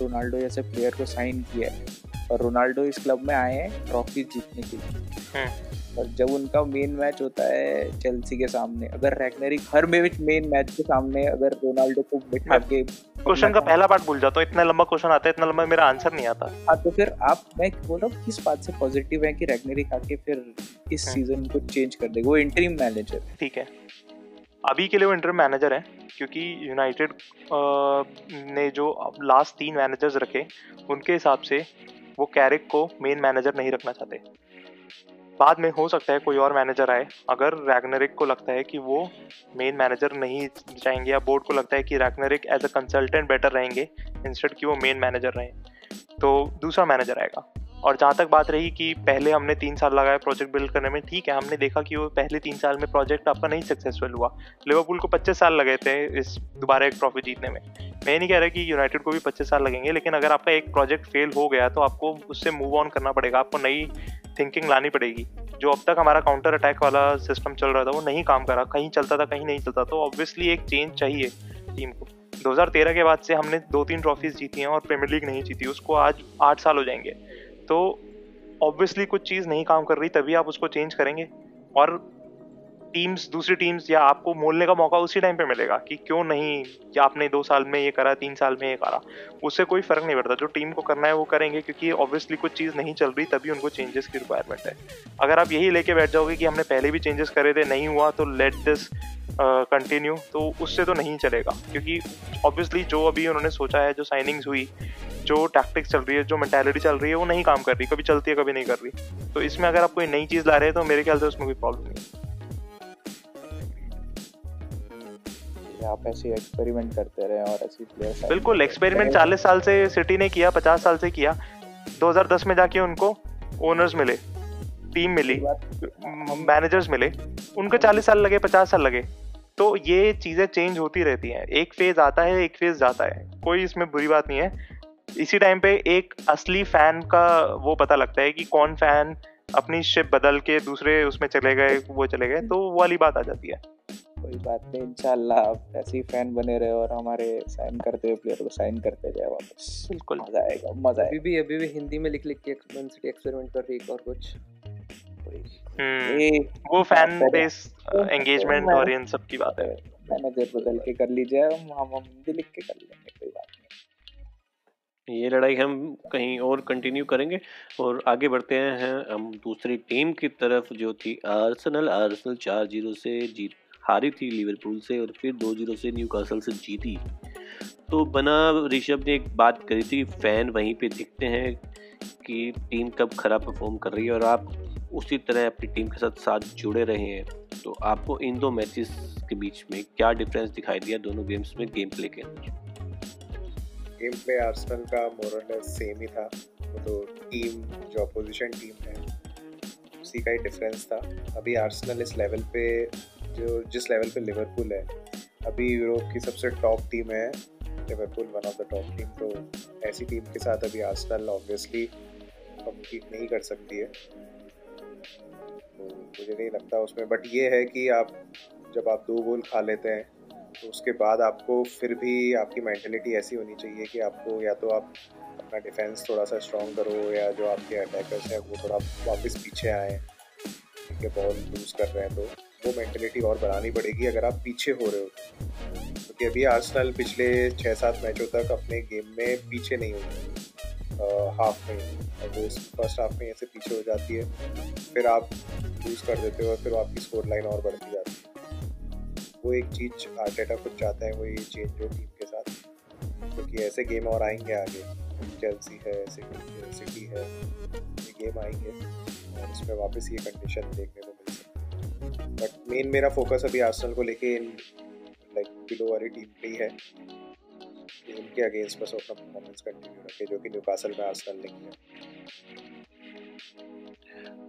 रोनाल्डो जैसे प्लेयर को साइन किया है, और रोनाल्डो इस क्लब में आए हैं ट्रॉफी जीतने के लिए। और जब उनका मेन मैच होता है चेल्सी के सामने अगर रैग्नरिक हर मेन मैच के सामने अगर रोनाल्डो को बिठा के क्वेश्चन का पहला पार्ट भूल जाता हूँ इतना लंबा क्वेश्चन आता है इतना लंबा मेरा आंसर नहीं आता। हाँ तो फिर आप मैं बोल रहा हूँ किस बात से पॉजिटिव है कि रैग्नरिक आके फिर इस। सीज़न को चेंज कर देगा? वो इंटरिम मैनेजर ठीक है। अभी के लिए वो इंटर मैनेजर है क्योंकि यूनाइटेड ने जो लास्ट तीन मैनेजर्स रखे उनके हिसाब से वो कैरिक को मेन मैनेजर नहीं रखना चाहते। बाद में हो सकता है कोई और मैनेजर आए। अगर रैगनरिक को लगता है कि वो मेन मैनेजर नहीं चाहेंगे या बोर्ड को लगता है कि Rangnick as a consultant better रहेंगे इंस्टेड कि वो मेन मैनेजर रहें तो दूसरा मैनेजर आएगा। और जहाँ तक बात रही कि पहले हमने तीन साल लगाए प्रोजेक्ट बिल्ड करने में, ठीक है, हमने देखा कि वो पहले तीन साल में प्रोजेक्ट आपका नहीं सक्सेसफुल हुआ। लिवरपूल को 25 साल लगे थे इस दोबारा एक ट्रॉफी जीतने में। मैं नहीं कह रहा कि यूनाइटेड को भी 25 साल लगेंगे, लेकिन अगर आपका एक प्रोजेक्ट फेल हो गया तो आपको उससे मूव ऑन करना पड़ेगा, आपको नई थिंकिंग लानी पड़ेगी। जो अब तक हमारा काउंटर अटैक वाला सिस्टम चल रहा था, वो नहीं काम करा। कहीं चलता था, कहीं नहीं चलता तो ऑब्वियसली एक चेंज चाहिए टीम को। 2013 के बाद से हमने दो तीन ट्रॉफीज जीती हैं और प्रीमियर लीग नहीं जीती, उसको आज आठ साल हो जाएँगे। तो ऑब्वियसली कुछ चीज़ नहीं काम कर रही तभी आप उसको चेंज करेंगे। और टीम्स दूसरी टीम्स या आपको मोलने का मौका उसी टाइम पे मिलेगा कि क्यों नहीं या आपने दो साल में ये करा, तीन साल में ये करा। उससे कोई फ़र्क नहीं पड़ता। जो टीम को करना है वो करेंगे क्योंकि ऑब्वियसली कुछ चीज़ नहीं चल रही, तभी उनको चेंजेस की रिक्वायरमेंट है। अगर आप यही लेके बैठ जाओगे कि हमने पहले भी चेंजेस करे थे, नहीं हुआ तो लेट दिस कंटिन्यू तो उससे तो नहीं चलेगा। क्योंकि ऑब्वियसली जो अभी उन्होंने सोचा है, जो साइनिंग्स हुई, जो टैक्टिक्स चल रही है, जो मेंटालिटी चल रही है, वो नहीं काम कर रही, कभी चलती है, कभी नहीं कर रही। तो इसमें अगर आप कोई नई चीज़ ला रहे हैं तो मेरे ख्याल से उसमें कोई प्रॉब्लम नहीं है। आप ऐसे एक्सपेरिमेंट करते रहे और ऐसी प्लेयर बिल्कुल एक्सपेरिमेंट चालीस साल से सिटी ने किया पचास साल से किया। 2010 में जाके उनको ओनर्स मिले टीम मिली मैनेजर्स मिले। उनको चालीस साल लगे पचास साल लगे। तो ये चीज़ें चेंज होती रहती हैं। एक फ़ेज़ आता है एक फ़ेज़ जाता है। कोई इसमें बुरी बात नहीं है। इसी टाइम पे एक असली फ़ैन का वो पता लगता है कि कौन फ़ैन अपनी शिप बदल के दूसरे उसमें चले गए वो चले गए तो वो वाली बात आ जाती है। कोई बात नहीं इंशाल्लाह आप ऐसे ही फ़ैन बने रहे और हमारे साइन करते हुए प्लेयर को साइन करते जाए वापस। बिल्कुल। मज़ा आएगा मज़ा अभी भी अभी भी हिंदी में लिख लिख के एक्सपेरिमेंट कर रही है और कुछ। हम्म, वो फ़ैन बेस एंगेजमेंट और इन सब की बात। है मैनेजर बदल के कर लीजिए हम हम हम हिंदी लिख के कर लेंगे कोई बात नहीं। ये लड़ाई हम कहीं और कंटिन्यू करेंगे और आगे बढ़ते हैं हम दूसरी टीम की तरफ़ जो थी आर्सेनल आर्सेनल चार ज़ीरो से जीत हारी थी लिवरपूल से और फिर दो ज़ीरो से न्यूकासल से जीती। तो बना ऋषभ ने एक बात करी थी, फ़ैन वहीं पे दिखते हैं कि टीम कब खराब परफॉर्म कर रही है और आप उसी तरह अपनी टीम के साथ साथ जुड़े रहे हैं। तो आपको इन दो मैचेस के बीच में क्या डिफरेंस दिखाई दिया दोनों गेम्स में गेम प्ले के अंदर? गेम प्ले आर्सेनल का मोरल सेम ही था। वो तो टीम जो अपोजिशन टीम है, उसी का ही डिफरेंस था। अभी आर्सेनल इस लेवल पे जो जिस लेवल पे लिवरपूल है, अभी यूरोप की सबसे टॉप टीम है Liverpool one of the top team तो ऐसी टीम के साथ अभी आर्सेनल ऑब्वियसली कम्पीट नहीं कर सकती है। तो मुझे नहीं लगता उसमें बट ये है कि आप जब आप दो गोल खा लेते हैं तो उसके बाद आपको फिर भी आपकी मेंटेलिटी ऐसी होनी चाहिए कि आपको या तो आप अपना डिफेंस थोड़ा सा स्ट्रॉन्ग करो, या जो आपके अटैकर्स हैं, वो थोड़ा वापस पीछे आए, ठीक बॉल लूज कर रहे हैं तो। वो मेंटेलिटी और बढ़ानी पड़ेगी अगर आप पीछे हो रहे हो। तो। क्योंकि अभी आर्सेनल पिछले छः सात मैचों तक अपने गेम में पीछे नहीं हुई हाफ़ में। वो फ़र्स्ट हाफ़ में ऐसे पीछे हो जाती है। फिर आप लूज कर देते हो और फिर आपकी स्कोर लाइन और बढ़ती जाती है। वो एक चीज़ आर्टेटा खुद चाहते हैं, वो ये चेंज हो टीम के साथ। क्योंकि ऐसे गेम और आएँगे आगे। चेल्सी है सिटी है ये गेम आएँगे। और इसमें वापस ये कंडीशन देखने को बट मेन मेरा फोकस अभी आर्सेनल को लेके इन लाइक बिलो वाली टीम पे ही है। कि उनके अगेंस्ट बस अपना परफॉर्मेंस कंटिन्यू रखे जो कि न्यूकासल में आर्सेनल ने किया।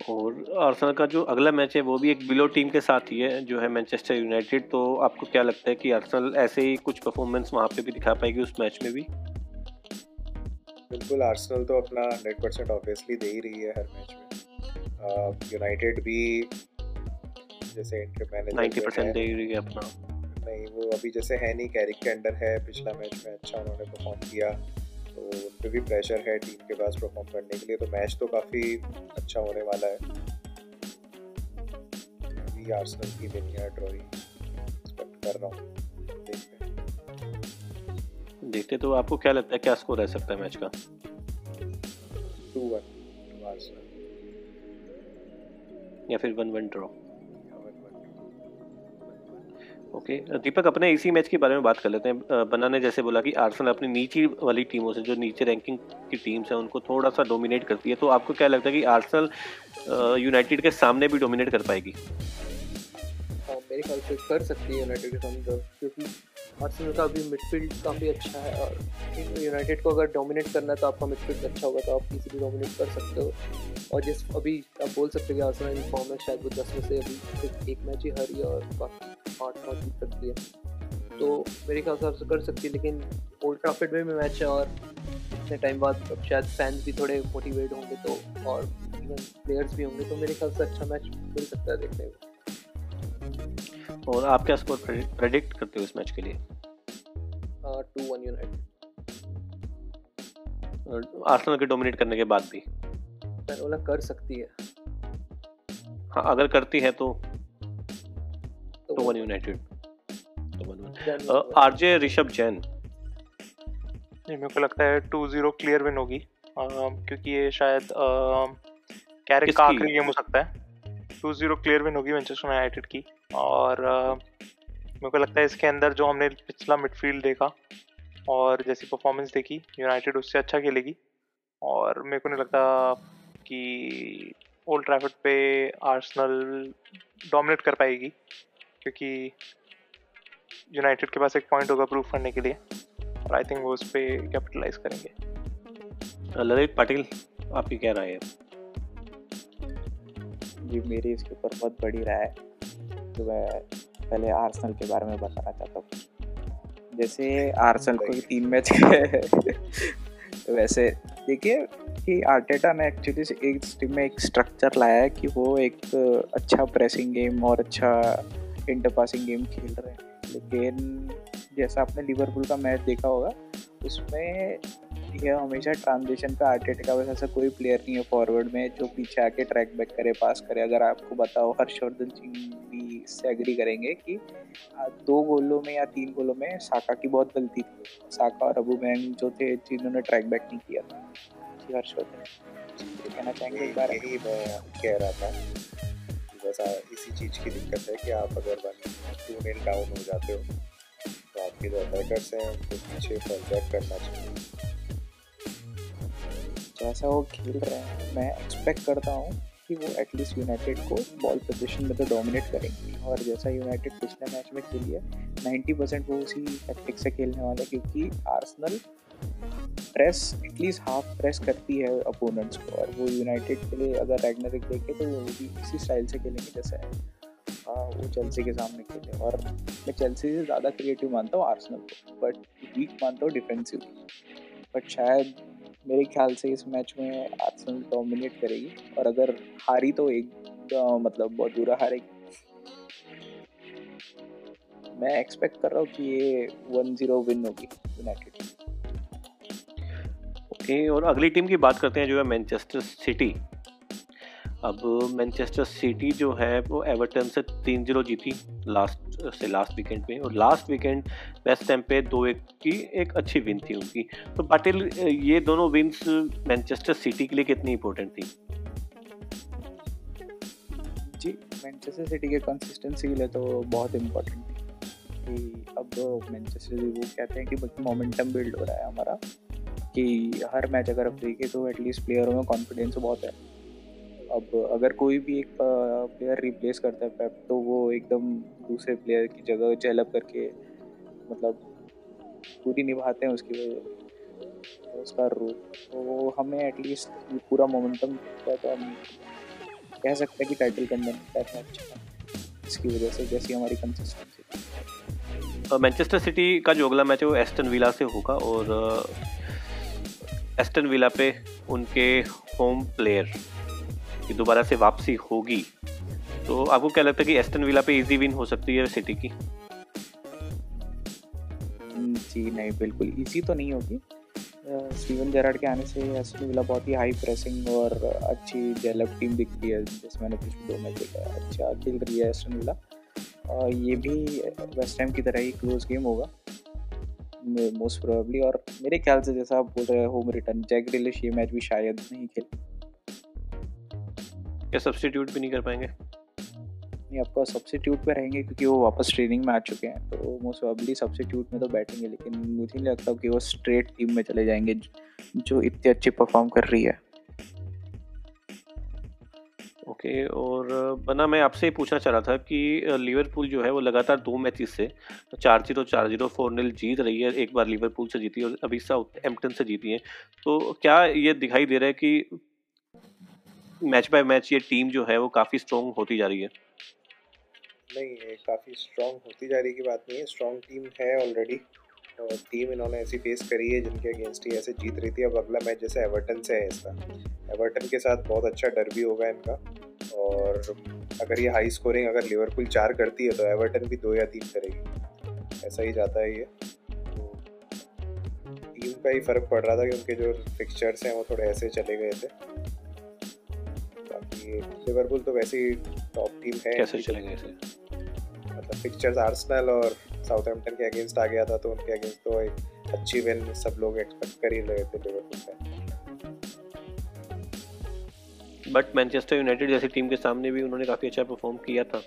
और आर्सेनल का जो अगला मैच है वो भी एक बिलो टीम के साथ ही है जो है मैनचेस्टर यूनाइटेड तो आपको क्या लगता है कि आर्सेनल ऐसे ही कुछ परफॉर्मेंस वहाँ पे भी दिखा पाएगी उस मैच में भी? बिल्कुल आर्सेनल तो अपना हंड्रेड परसेंट ऑब्वियसली दे ही रही है हर मैच में। यूनाइटेड भी जैसे इंटर मैनेजर नाइन्टी परसेंट दे रही है अपना। नहीं वो अभी जैसे है नहीं कैरिक के अंडर है पिछला मैच में अच्छा उन्होंने परफॉर्म किया तो उन पर भी प्रेशर है टीम के पास परफॉर्म करने के लिए तो मैच तो काफ़ी अच्छा होने वाला है। अभी आर्सेनल की विन या ड्रॉ एक्सपेक्ट कर रहा हूँ देखते हैं। देखते तो आपको क्या लगता है क्या स्कोर रह सकता है मैच का? टू वन या फिर one one draw okay okay. Deepak अपने इसी मैच के बारे में बात कर लेते हैं बना ने जैसे बोला कि आर्सेनल अपनी नीचे वाली टीमों से, जो नीचे रैंकिंग की टीम्स हैं, उनको थोड़ा सा डोमिनेट करती है तो आपको क्या लगता है कि आर्सेनल यूनाइटेड के सामने भी डोमिनेट कर पाएगी मेरे ख्याल से कर सकती है यूनाइटेड के सामने तो, क्योंकि आर्सेनल का अभी मिडफील्ड काफ़ी अच्छा है और यूनाइटेड को अगर डोमिनेट करना है तो आपका मिडफील्ड अच्छा होगा तो आप किसी इजीली डोमिनेट कर सकते हो। और जिस अभी आप बोल सकते हो कि आर्सेनल इन फॉर्म है शायद वो दस में से अभी सिर्फ़ एक मैच ही हारी है और बाकी आठ पाँच जीत सकती है तो मेरे ख्याल से आपसे कर सकती है लेकिन ओल्ड ट्राफर्ड में भी मैच है और इतने टाइम बाद अब शायद फैंस भी थोड़े मोटिवेट होंगे तो और प्लेयर्स भी होंगे तो मेरे ख्याल से अच्छा मैच मिल सकता है देखने को और आप क्या स्कोर प्रेडिक्ट करते हो इस मैच के लिए? टू वन यूनाइटेड आर्सेनल के डोमिनेट करने के बाद भी? बोला कर सकती है। हाँ अगर करती है तो तो तो वन यूनाइटेड तो one one RJ Rishabh Jain. नहीं मेरे को लगता है टू ज़ीरो क्लियर विन होगी। क्योंकि ये शायद कैरिक का आखिरी गेम हो सकता है। टू ज़ीरो क्लियर विन होगी मैनचेस्टर यूनाइटेड की। और मेरे को लगता है इसके अंदर जो हमने पिछला मिडफील्ड देखा और जैसी परफॉर्मेंस देखी यूनाइटेड उससे अच्छा खेलेगी। और मेरे को नहीं लगता कि ओल्ड ट्रैफर्ड पे आर्सनल डोमिनेट कर पाएगी क्योंकि यूनाइटेड के पास एक पॉइंट होगा प्रूफ करने के लिए और आई थिंक वो उस पर कैपिटलाइज करेंगे। ललित पाटिल आपकी क्या राय है? जी मेरी इसके ऊपर बहुत बड़ी राय है। तो मैं पहले आर्सेनल के बारे में बताना चाहता हूँ। जैसे आर्सेनल को तीन मैच तो वैसे देखिए कि आर्टेटा ने एक्चुअली से एक टीम में एक स्ट्रक्चर लाया है कि वो एक अच्छा प्रेसिंग गेम और अच्छा इंटर पासिंग गेम खेल रहे हैं। लेकिन जैसा आपने लिवरपूल का मैच देखा होगा उसमें ये हमेशा ट्रांजिशन का आर्टेट का वैसे ऐसा कोई प्लेयर नहीं है फॉरवर्ड में जो पीछे आके ट्रैक बैक करे पास करे। अगर आपको बताओ, हर्षवर्धन सिंह भी इससे एग्री करेंगे कि दो गोलों में या तीन गोलों में साका की बहुत गलती थी। साका और अबू मैंग जो थे, जिन्होंने ट्रैक बैक नहीं किया था। हर्षवर्धन कहना चाहेंगे एक बार यही मैं कह रहा था। वैसा इसी चीज़ की दिक्कत है कि आप अगर वन टू डाउन हो जाते हो तो आपके जो अटैकर्स हैं उनको पीछे फॉल बैक करना चाहिए। जैसा वो खेल रहे हैं। मैं एक्सपेक्ट करता हूँ कि वो एटलीस्ट यूनाइटेड को बॉल पोजिशन में तो डोमिनेट करेंगे। और जैसा यूनाइटेड पिछले मैच में खेली है नाइन्टी परसेंट वो उसी टैक्टिक से खेलने वाले क्योंकि Arsenal press at least half press करती है अपोनेंट्स को। और वो यूनाइटेड के लिए अगर रैगनरिक देखे तो वो भी इसी स्टाइल से खेलेंगे जैसे वो चेल्सी के सामने खेले। और मैं चेल्सी से ज़्यादा क्रिएटिव मानता हूँ आर्सनल को बट वीक मानता हूँ डिफेंसिव बट शायद मेरे ख्याल से इस मैच में आर्सेनल डोमिनेट करेगी। और अगर हारी तो एक तो मतलब बहुत बुरा हारेगी मैं एक्सपेक्ट कर रहा हूँ कि ये वन ज़ीरो विन होगी यूनाइटेड ओके, और अगली टीम की बात करते हैं, जो है मैनचेस्टर सिटी अब मैनचेस्टर सिटी जो है, वो एवर्टन से तीन ज़ीरो जीती लास्ट से लास्ट वीकेंड में। और लास्ट वीकेंड वेस्ट टाइम पे दो एक की एक अच्छी विन थी उनकी। तो पाटिल ये दोनों विन्स मैनचेस्टर सिटी के लिए कितनी इंपॉर्टेंट थी? जी मैनचेस्टर सिटी के कंसिस्टेंसी के लिए तो बहुत इम्पोर्टेंट थी। कि अब मैनचेस्टर वो कहते हैं कि मोमेंटम बिल्ड हो रहा है हमारा, कि हर मैच अगर आप तो एटलीस्ट प्लेयरों में कॉन्फिडेंस बहुत है। अब अगर कोई भी एक प्लेयर रिप्लेस करता है पेप तो वो एकदम दूसरे प्लेयर की जगह चेलअप करके मतलब पूरी निभाते हैं उसकी वजह उसका रोल तो हमें एटलीस्ट पूरा मोमेंटम तो हम कह सकते हैं कि टाइटल कंटेंट अच्छा। इसकी वजह से जैसी हमारी कंसिस्टेंसी मैनचेस्टर सिटी का जो अगला मैच है वो एस्टन विला से होगा और एस्टन विला पे उनके होम प्लेयर की दोबारा से वापसी होगी। तो आपको क्या लगता है कि एस्टन विला पे इजी विन हो सकती है सिटी की? जी, नहीं, बिल्कुल। इजी तो नहीं होगी। स्टीवन जेराड के आने से एस्टन विला बहुत ही हाई प्रेसिंग और अच्छी डेवलप टीम दिखती है, जैसे मैंने पिछले दो मैच देखा अच्छा खेल रही है एस्टन विला और ये भी वेस्ट टाइम की तरह ही क्लोज गेम होगा। मोस्ट प्रोबेबली और मेरे ख्याल से जैसा आप बोल रहे हैं होम रिटर्न जैक रिलिश ये मैच भी शायद नहीं खेल क्या सब्सटीट्यूट भी नहीं कर पाएँगे? नहीं आपका सब्सिट्यूट पे रहेंगे क्योंकि वो वापस ट्रेनिंग में आ चुके हैं तो मोस्ट प्रोबेबली सब्सिट्यूट में तो बैठेंगे लेकिन मुझे नहीं लगता कि वो स्ट्रेट टीम में चले जाएँगे जो इतने अच्छे परफॉर्म कर रही है। ओके okay, और बना मैं आपसे पूछना चाह रहा था कि लिवरपूल जो है वो लगातार दो मैचेस से चार ज़ीरो चार ज़ीरो फोर नील जीत रही है एक बार लिवरपूल से जीती और अभी साउथ एम्पटन से जीती है। तो क्या ये दिखाई दे रहा है कि मैच बाय मैच ये टीम जो है वो काफ़ी स्ट्रॉन्ग होती जा रही है। नहीं, ये काफ़ी स्ट्रॉन्ग होती जा रही की बात नहीं है। स्ट्रॉन्ग टीम है ऑलरेडी और टीम इन्होंने ऐसी फेस करी है जिनके अगेंस्ट ही ऐसे जीत रही थी। अब अगला मैच जैसे एवर्टन से है इसका। एवर्टन के साथ बहुत अच्छा डर भी होगा इनका। और अगर ये हाई स्कोरिंग अगर लिवरपूल चार करती है तो एवर्टन भी दो या तीन करेगी। ऐसा ही जाता है ये। तो टीम का ही फ़र्क पड़ रहा था कि उनके जो फिक्चर्स हैं वो थोड़े ऐसे चले गए थे। लिवरपूल तो वैसे ही टॉप टीम है। कैसे चलेंगे ऐसे? मतलब पिक्चर्स आर्सेनल और साउथहैम्पटन के अगेंस्ट आ गया था तो उनके अगेंस्ट तो एक अच्छी विन सब लोग एक्सपेक्ट कर ही रहे थे लिवरपूल से। बट मैनचेस्टर यूनाइटेड जैसी टीम के सामने भी उन्होंने काफ़ी अच्छा परफॉर्म किया था।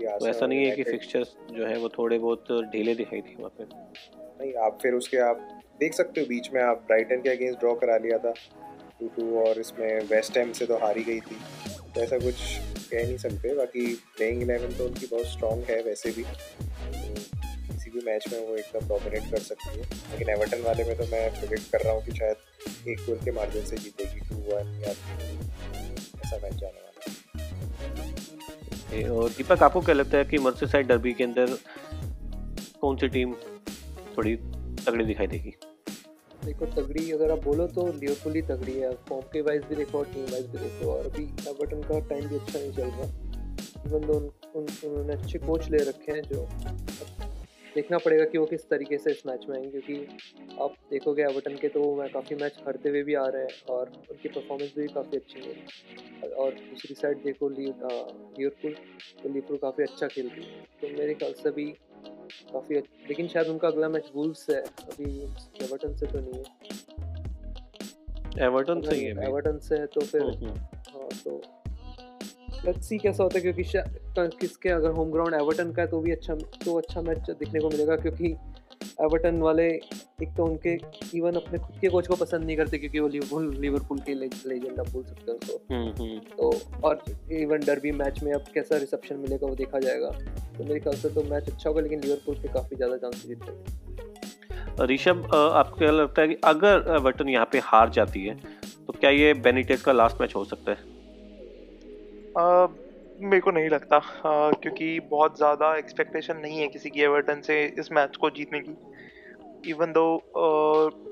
तो ऐसा नहीं है कि फिक्चर्स जो है वो थोड़े बहुत ढीले दिखाई थी वहाँ पे। नहीं आप फिर उसके आप देख सकते हो बीच में आप ब्राइटन के अगेंस्ट ड्रॉ करा लिया था। टू टू और इसमें वेस्ट हैम से तो हारी गई थी। तो ऐसा कुछ कह नहीं सकते। बाकी प्लेइंग इलेवन तो उनकी बहुत स्ट्रॉन्ग है वैसे भी। तो किसी भी मैच में वो एकदम डोमिनेट कर सकती है। लेकिन एवर्टन वाले में तो मैं प्रिडिक्ट कर रहा हूँ कि शायद एक गोल के मार्जिन से जीतेगी टू वन या ऐसा मैच जाने वाला और दीपक, आपको क्या लगता है कि मर्सीसाइड डर्बी के अंदर कौन सी टीम थोड़ी तगड़ी दिखाई देगी? देखो तगड़ी अगर आप बोलो तो लिवरपूल ही तगड़ी है। फॉर्म के वाइज भी देखो और टीम वाइज भी देखो और अभी एवर्टन का टाइम भी अच्छा नहीं चल रहा। इवन दो उन, उन, उन्होंने अच्छे कोच ले रखे हैं जो देखना पड़ेगा कि वो किस तरीके से इस मैच में आएँगे क्योंकि आप देखोगे एवर्टन के तो मैं काफ़ी मैच हारते हुए भी आ रहे हैं और उनकी परफॉर्मेंस भी काफ़ी अच्छी है। और दूसरी साइड देखो लिवरपूल तो लिवरपूल काफ़ी अच्छा खेल रही है। तो मेरे ख्याल से भी काफ़ी लेकिन शायद उनका अगला मैच वुल्स है। अभी एवर्टन से तो नहीं है। एवर्टन से ही है एवर्टन से है तो फिर हम्म, हम्म। हाँ तो लेट्स सी कैसा होता है क्योंकि किसके अगर होम ग्राउंड एवर्टन का है तो भी अच्छा तो अच्छा मैच दिखने को मिलेगा क्योंकि एवर्टन वाले एक तो उनके इवन अपने खुद के कोच को पसंद नहीं करते क्योंकि वो लिवरपूल लिवरपूल के लेजेंड आप बोल सकते हैं उनको हम्म, हम्म। तो और इवन डरबी मैच में अब कैसा रिसेप्शन मिलेगा वो देखा जाएगा। तो मेरे ख्याल से तो मैच अच्छा होगा लेकिन लिवरपूल के काफ़ी ज़्यादा चांसेस जीतने ऋषभ आपको क्या लगता है कि अगर एवर्टन यहाँ पे हार जाती है तो क्या ये बेनिटेस का लास्ट मैच हो सकता है? मेरे को नहीं लगता आ, क्योंकि बहुत ज़्यादा एक्सपेक्टेशन नहीं है किसी की एवर्टन से इस मैच को जीतने की। इवन दो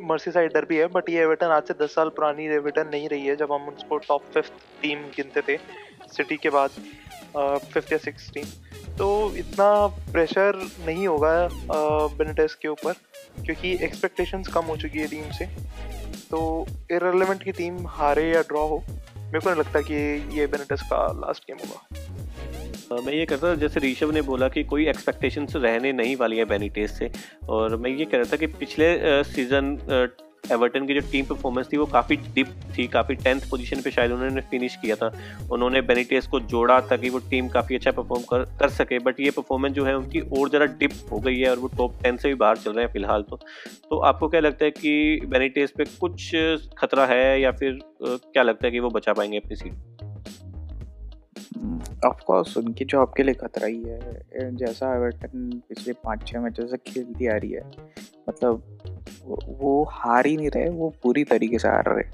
मर्सी साइड डर भी है बट ये एवर्टन आज से दस साल पुरानी एवर्टन नहीं रही है जब हम उसको टॉप फिफ्थ टीम गिनते थे सिटी के बाद। फिफ्थ या सिक्स टीम। तो इतना प्रेशर नहीं होगा बेनेटेस के ऊपर, क्योंकि एक्सपेक्टेशंस कम हो चुकी है टीम से। तो इरेलीवेंट की टीम हारे या ड्रॉ हो, मेरे को नहीं लगता कि ये बेनेटस का लास्ट गेम होगा। मैं ये कहता था, जैसे ऋषभ ने बोला कि कोई एक्सपेक्टेशंस रहने नहीं वाली है बेनिटेस से, और मैं ये कह रहा था कि पिछले सीज़न एवर्टन की जो टीम परफॉर्मेंस थी वो काफ़ी डिप थी, काफ़ी टेंथ पोजीशन पे शायद उन्होंने फिनिश किया था। उन्होंने बेनिटेस को जोड़ा ताकि वो टीम काफ़ी अच्छा परफॉर्म कर कर सके। बट ये परफॉर्मेंस जो है उनकी और ज़रा डिप हो गई है और वो टॉप टेन से भी बाहर चल रहे हैं फ़िलहाल तो। तो आपको क्या लगता है कि बेनिटेस पे कुछ खतरा है या फिर क्या लगता है कि वो बचा पाएँगे अपनी सीट ऑफकोर्स उनकी जॉब के लिए खतरा ही है। जैसा एवर्टन पिछले पाँच छः मैचों से खेलती आ रही है मतलब वो हार ही नहीं रहे, वो पूरी तरीके से हार रहे।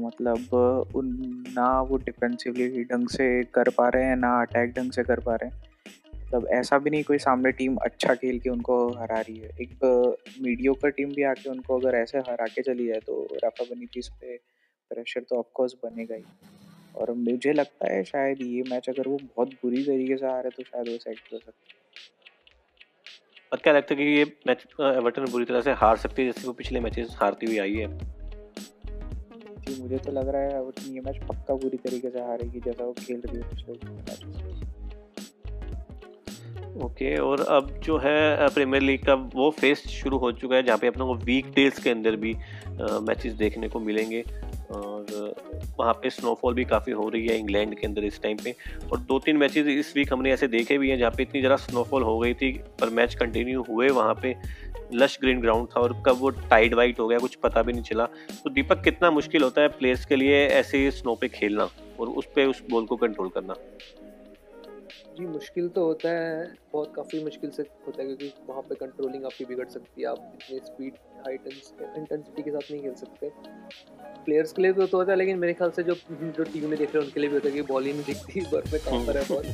मतलब उन, ना वो डिफेंसिवली ढंग से कर पा रहे हैं, ना अटैक ढंग से कर पा रहे हैं। मतलब ऐसा भी नहीं कोई सामने टीम अच्छा खेल के उनको हरा रही है। एक मीडियो का टीम भी आके उनको अगर ऐसे हरा के चली जाए तो राफा बनीतीस पे प्रेशर तो ऑफकोर्स बनेगा ही। और मुझे लगता है शायद ये मैच अगर वो बहुत बुरी तरीके से आ रहे तो शायद वो सेट कर सकते और क्या लगता है कि ये मैच एवर्टन बुरी तरह से हार सकती है जैसे वो पिछले मैचेस हारती हुई आई है? जी मुझे तो लग रहा है एवर्टन ये मैच पक्का बुरी तरीके से हारेगी जैसा वो खेल रही है पिछले मैचेस ओके okay, और अब जो है प्रीमियर लीग का वो फेस शुरू हो चुका है जहाँ पे अपने को वीक डेज़ के अंदर भी मैचेस देखने को मिलेंगे। और वहाँ पे स्नोफॉल भी काफ़ी हो रही है इंग्लैंड के अंदर इस टाइम पे। और दो तीन मैचेस इस वीक हमने ऐसे देखे भी हैं जहाँ पे इतनी ज़रा स्नोफॉल हो गई थी, पर मैच कंटिन्यू हुए वहाँ पे। लश ग्रीन ग्राउंड था और कब वो टाइड वाइट हो गया कुछ पता भी नहीं चला। तो दीपक, कितना मुश्किल होता है प्लेयर्स के लिए ऐसे स्नो पे खेलना और उस पर उस बॉल को कंट्रोल करना? जी मुश्किल तो होता है बहुत काफ़ी मुश्किल से होता है क्योंकि वहाँ पे कंट्रोलिंग आपकी बिगड़ सकती है। आप इतनी स्पीड हाई इंटेंसिटी के साथ नहीं खेल सकते। प्लेयर्स के लिए तो, तो होता है लेकिन मेरे ख्याल से जो जो टीम में देख रहे हैं उनके लिए भी होता है कि बॉल ही नहीं दिखती बर्फ़ में कहाँ पर है बॉल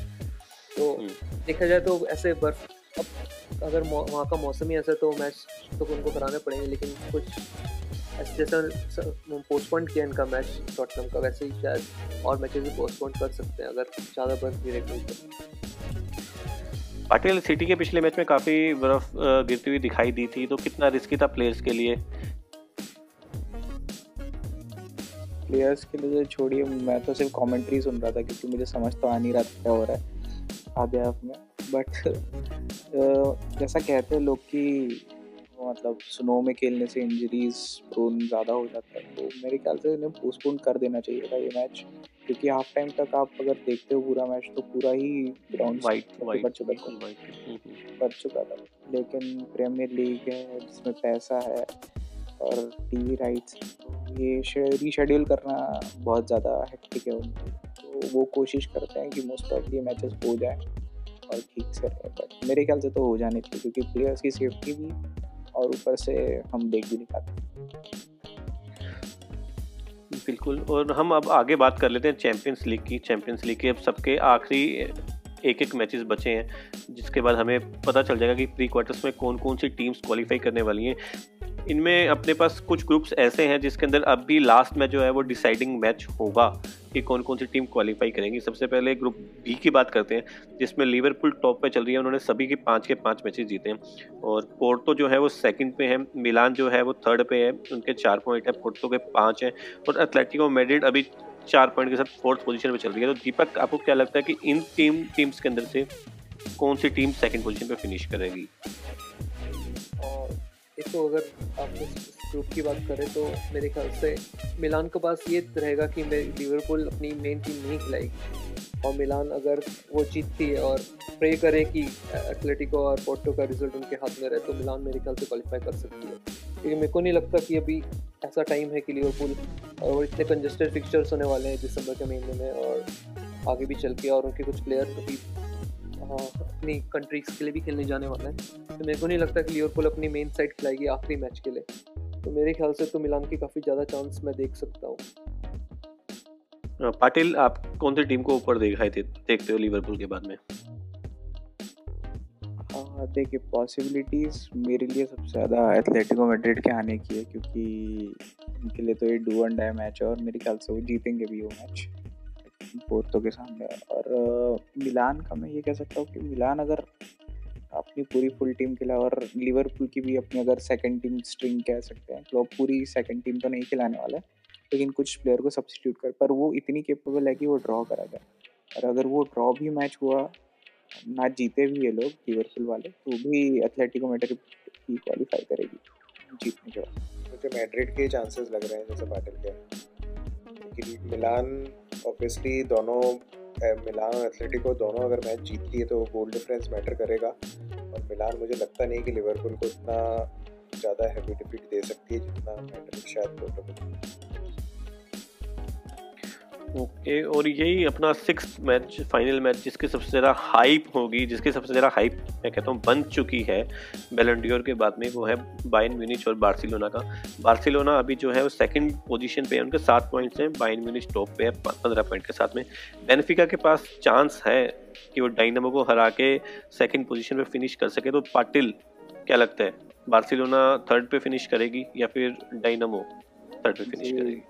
तो हम्म। देखा जाए तो ऐसे बर्फ़ अब अगर वहाँ का मौसम ही ऐसा है तो मैच तो उनको कराने पड़ेंगे लेकिन कुछ जैसा पोस्टपोन किया इनका मैच टॉटनम का वैसे ही शायद और मैचेस भी पोस्टपोन कर सकते हैं अगर ज़्यादा बर्फ़ गिरे तो। पाटिल सिटी के पिछले मैच में काफ़ी बर्फ़ गिरती हुई दिखाई दी थी तो कितना रिस्की था प्लेयर्स के लिए? प्लेयर्स के लिए छोड़िए मैं तो सिर्फ़ कमेंट्री सुन रहा था क्योंकि मुझे समझ तो आ नहीं रहा था क्या हो रहा है आधे हाफ़ में बट जैसा कहते हैं लोग कि मतलब स्नो में खेलने से इंजरीज प्रोन ज़्यादा हो जाता है। तो मेरे ख्याल से इन्हें पोस्टपोन कर देना चाहिए था ये मैच क्योंकि हाफ़ टाइम तक आप अगर देखते हो पूरा मैच तो पूरा ही ग्राउंड वाइट बढ़ चुका था। बढ़ चुका था। लेकिन प्रीमियर लीग है जिसमें पैसा है और टीवी राइट्स ये रीशेड्यूल करना बहुत ज़्यादा हेक्टिक है उनको तो वो कोशिश करते हैं कि मोस्ट ऑफ़ ये मैचेस हो जाए और ठीक से रहे। बट मेरे ख्याल से तो हो जाने चाहिए क्योंकि प्लेयर्स की सेफ्टी भी और ऊपर से हम देख भी नहीं पाते। बिल्कुल, और हम अब आगे बात कर लेते हैं चैंपियंस लीग की। चैंपियंस लीग के अब सबके आखिरी एक एक मैचेस बचे हैं, जिसके बाद हमें पता चल जाएगा कि प्री क्वार्टर्स में कौन कौन सी टीम्स क्वालिफाई करने वाली हैं। इनमें अपने पास कुछ ग्रुप्स ऐसे हैं जिसके अंदर अब भी लास्ट में जो है वो डिसाइडिंग मैच होगा कि कौन कौन सी टीम क्वालिफाई करेंगी। सबसे पहले ग्रुप बी की बात करते हैं, जिसमें लिवरपूल टॉप पे चल रही है। उन्होंने सभी के पाँच के पाँच मैचेस जीते हैं। और पोर्टो जो है वो सेकंड पे है। मिलान जो है वो थर्ड पे है। उनके चार पॉइंट है। पोर्टो के पाँच हैं। और एथलेटिको मेड्रिड अभी चार पॉइंट के साथ फोर्थ पोजीशन पे चल रही है। तो दीपक, आपको क्या लगता है कि इन टीम टीम्स के अंदर से कौन सी टीम सेकंड पोजीशन पे फिनिश करेगी? तो अगर आप इस ग्रुप की बात करें तो मेरे ख्याल से मिलान के पास ये रहेगा कि लिवरपूल अपनी मेन टीम नहीं खिलाएगी और मिलान अगर वो जीतती है और प्रे करे कि एथलेटिको और पोर्टो का रिज़ल्ट उनके हाथ में रहे तो मिलान मेरे ख्याल से क्वालिफाई कर सकती है। लेकिन मेरे को नहीं लगता कि अभी ऐसा टाइम है कि लिवरपूल और इतने कंजेस्टेड फिक्चर्स होने वाले हैं दिसंबर के महीने में और आगे भी चल के और उनके कुछ प्लेयर अभी अपनी कंट्रीज़ के लिए भी खेलने जाने वाला है। तो मेरे को नहीं लगता कि लिवरपूल अपनी मेन साइड खिलाएगी आखिरी मैच के लिए। तो मेरे ख्याल से तो मिलान की काफ़ी ज़्यादा चांस मैं देख सकता हूँ। पाटिल आप कौन सी टीम को ऊपर दिखाई थे देखते हो लिवरपूल के बाद में? हाँ देखिए पॉसिबिलिटीज़ मेरे लिए सबसे ज़्यादा एथलेटिको मैड्रिड के आने की है क्योंकि उनके लिए तो ये डू एंड डाई मैच है और मेरे ख्याल से वो जीतेंगे भी वो मैच पोर्तो के सामने और मिलान का मैं ये कह सकता हूँ कि मिलान अगर अपनी पूरी फुल टीम खिला और लिवरपूल की भी अपनी अगर सेकंड टीम स्ट्रिंग कह सकते हैं तो पूरी सेकंड टीम तो नहीं खिलाने वाला है, लेकिन कुछ प्लेयर को सब्सिट्यूट कर, पर वो इतनी केपेबल है कि वो ड्रॉ करा जाए। और अगर वो ड्रॉ भी मैच हुआ, ना जीते भी ये लोग लिवरपूल वाले तो भी एथलेटिको मैड्रिड ही क्वालिफाई करेगी जीतने के बाद। मुझे मैड्रिड के चांसेस लग रहे हैं, जैसे पाटिल के। मिलान ऑब्वियसली दोनों मिलान और एथलेटिको दोनों अगर मैच जीतती है तो गोल डिफरेंस मैटर करेगा। और मिलान मुझे लगता नहीं कि लिवरपूल को इतना ज़्यादा हैवी डिफीट दे सकती है जितना मैटर शायद पोर्टो ओके, और यही अपना सिक्स मैच फाइनल मैच जिसकी सबसे ज़्यादा हाइप होगी, जिसकी सबसे ज़्यादा हाइप मैं कहता हूँ बन चुकी है बेलेंडियोर के बाद में, वो है बाइन म्यूनिच और बार्सिलोना का। बार्सिलोना अभी जो है वो सेकंड पोजीशन पे है, उनके सात पॉइंट्स हैं बाइन म्यूनिच टॉप पे है पंद्रह पॉइंट के साथ में। बेनिफिका के पास चांस है कि वो डाइनमो को हरा के सेकेंड पोजिशन पर फिनिश कर सके तो पाटिल, क्या लगता है? बार्सिलोना थर्ड पे फिनिश करेगी या फिर डाइनमो थर्ड पे फिनिश करेगी।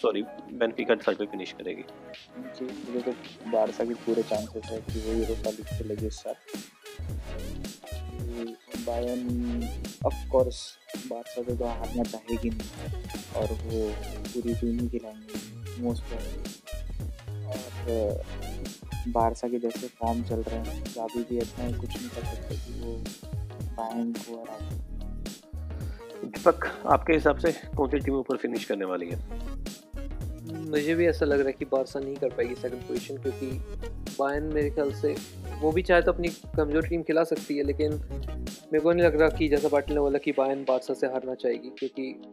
सॉरी बेनफिका थर्ड पे फिनिश करेगी। जी मुझे तो बारसा के पूरे चांसेस है कि वो यूरोपा लीग खेलेगी इस साल। बायन ऑफ़ कोर्स बारसा से तो हारना चाहेगी नहीं। और वो पूरी टीम ही खिलाएँगे मोस्ट और बारसा के जैसे फॉर्म चल रहे हैं अभी भी इतना कुछ नहीं कर सकते कि वो बायन को हरा दीपक आपके हिसाब से कौन सी टीम ऊपर फिनिश करने वाली है? मुझे भी ऐसा लग रहा है कि बारसा नहीं कर पाएगी सेकंड पोजीशन क्योंकि बायन मेरे ख्याल से वो भी चाहे तो अपनी कमज़ोर टीम खिला सकती है लेकिन मेरे को नहीं लग रहा कि जैसा पाटिल ने बोला कि बायन बारसा से हारना चाहेगी क्योंकि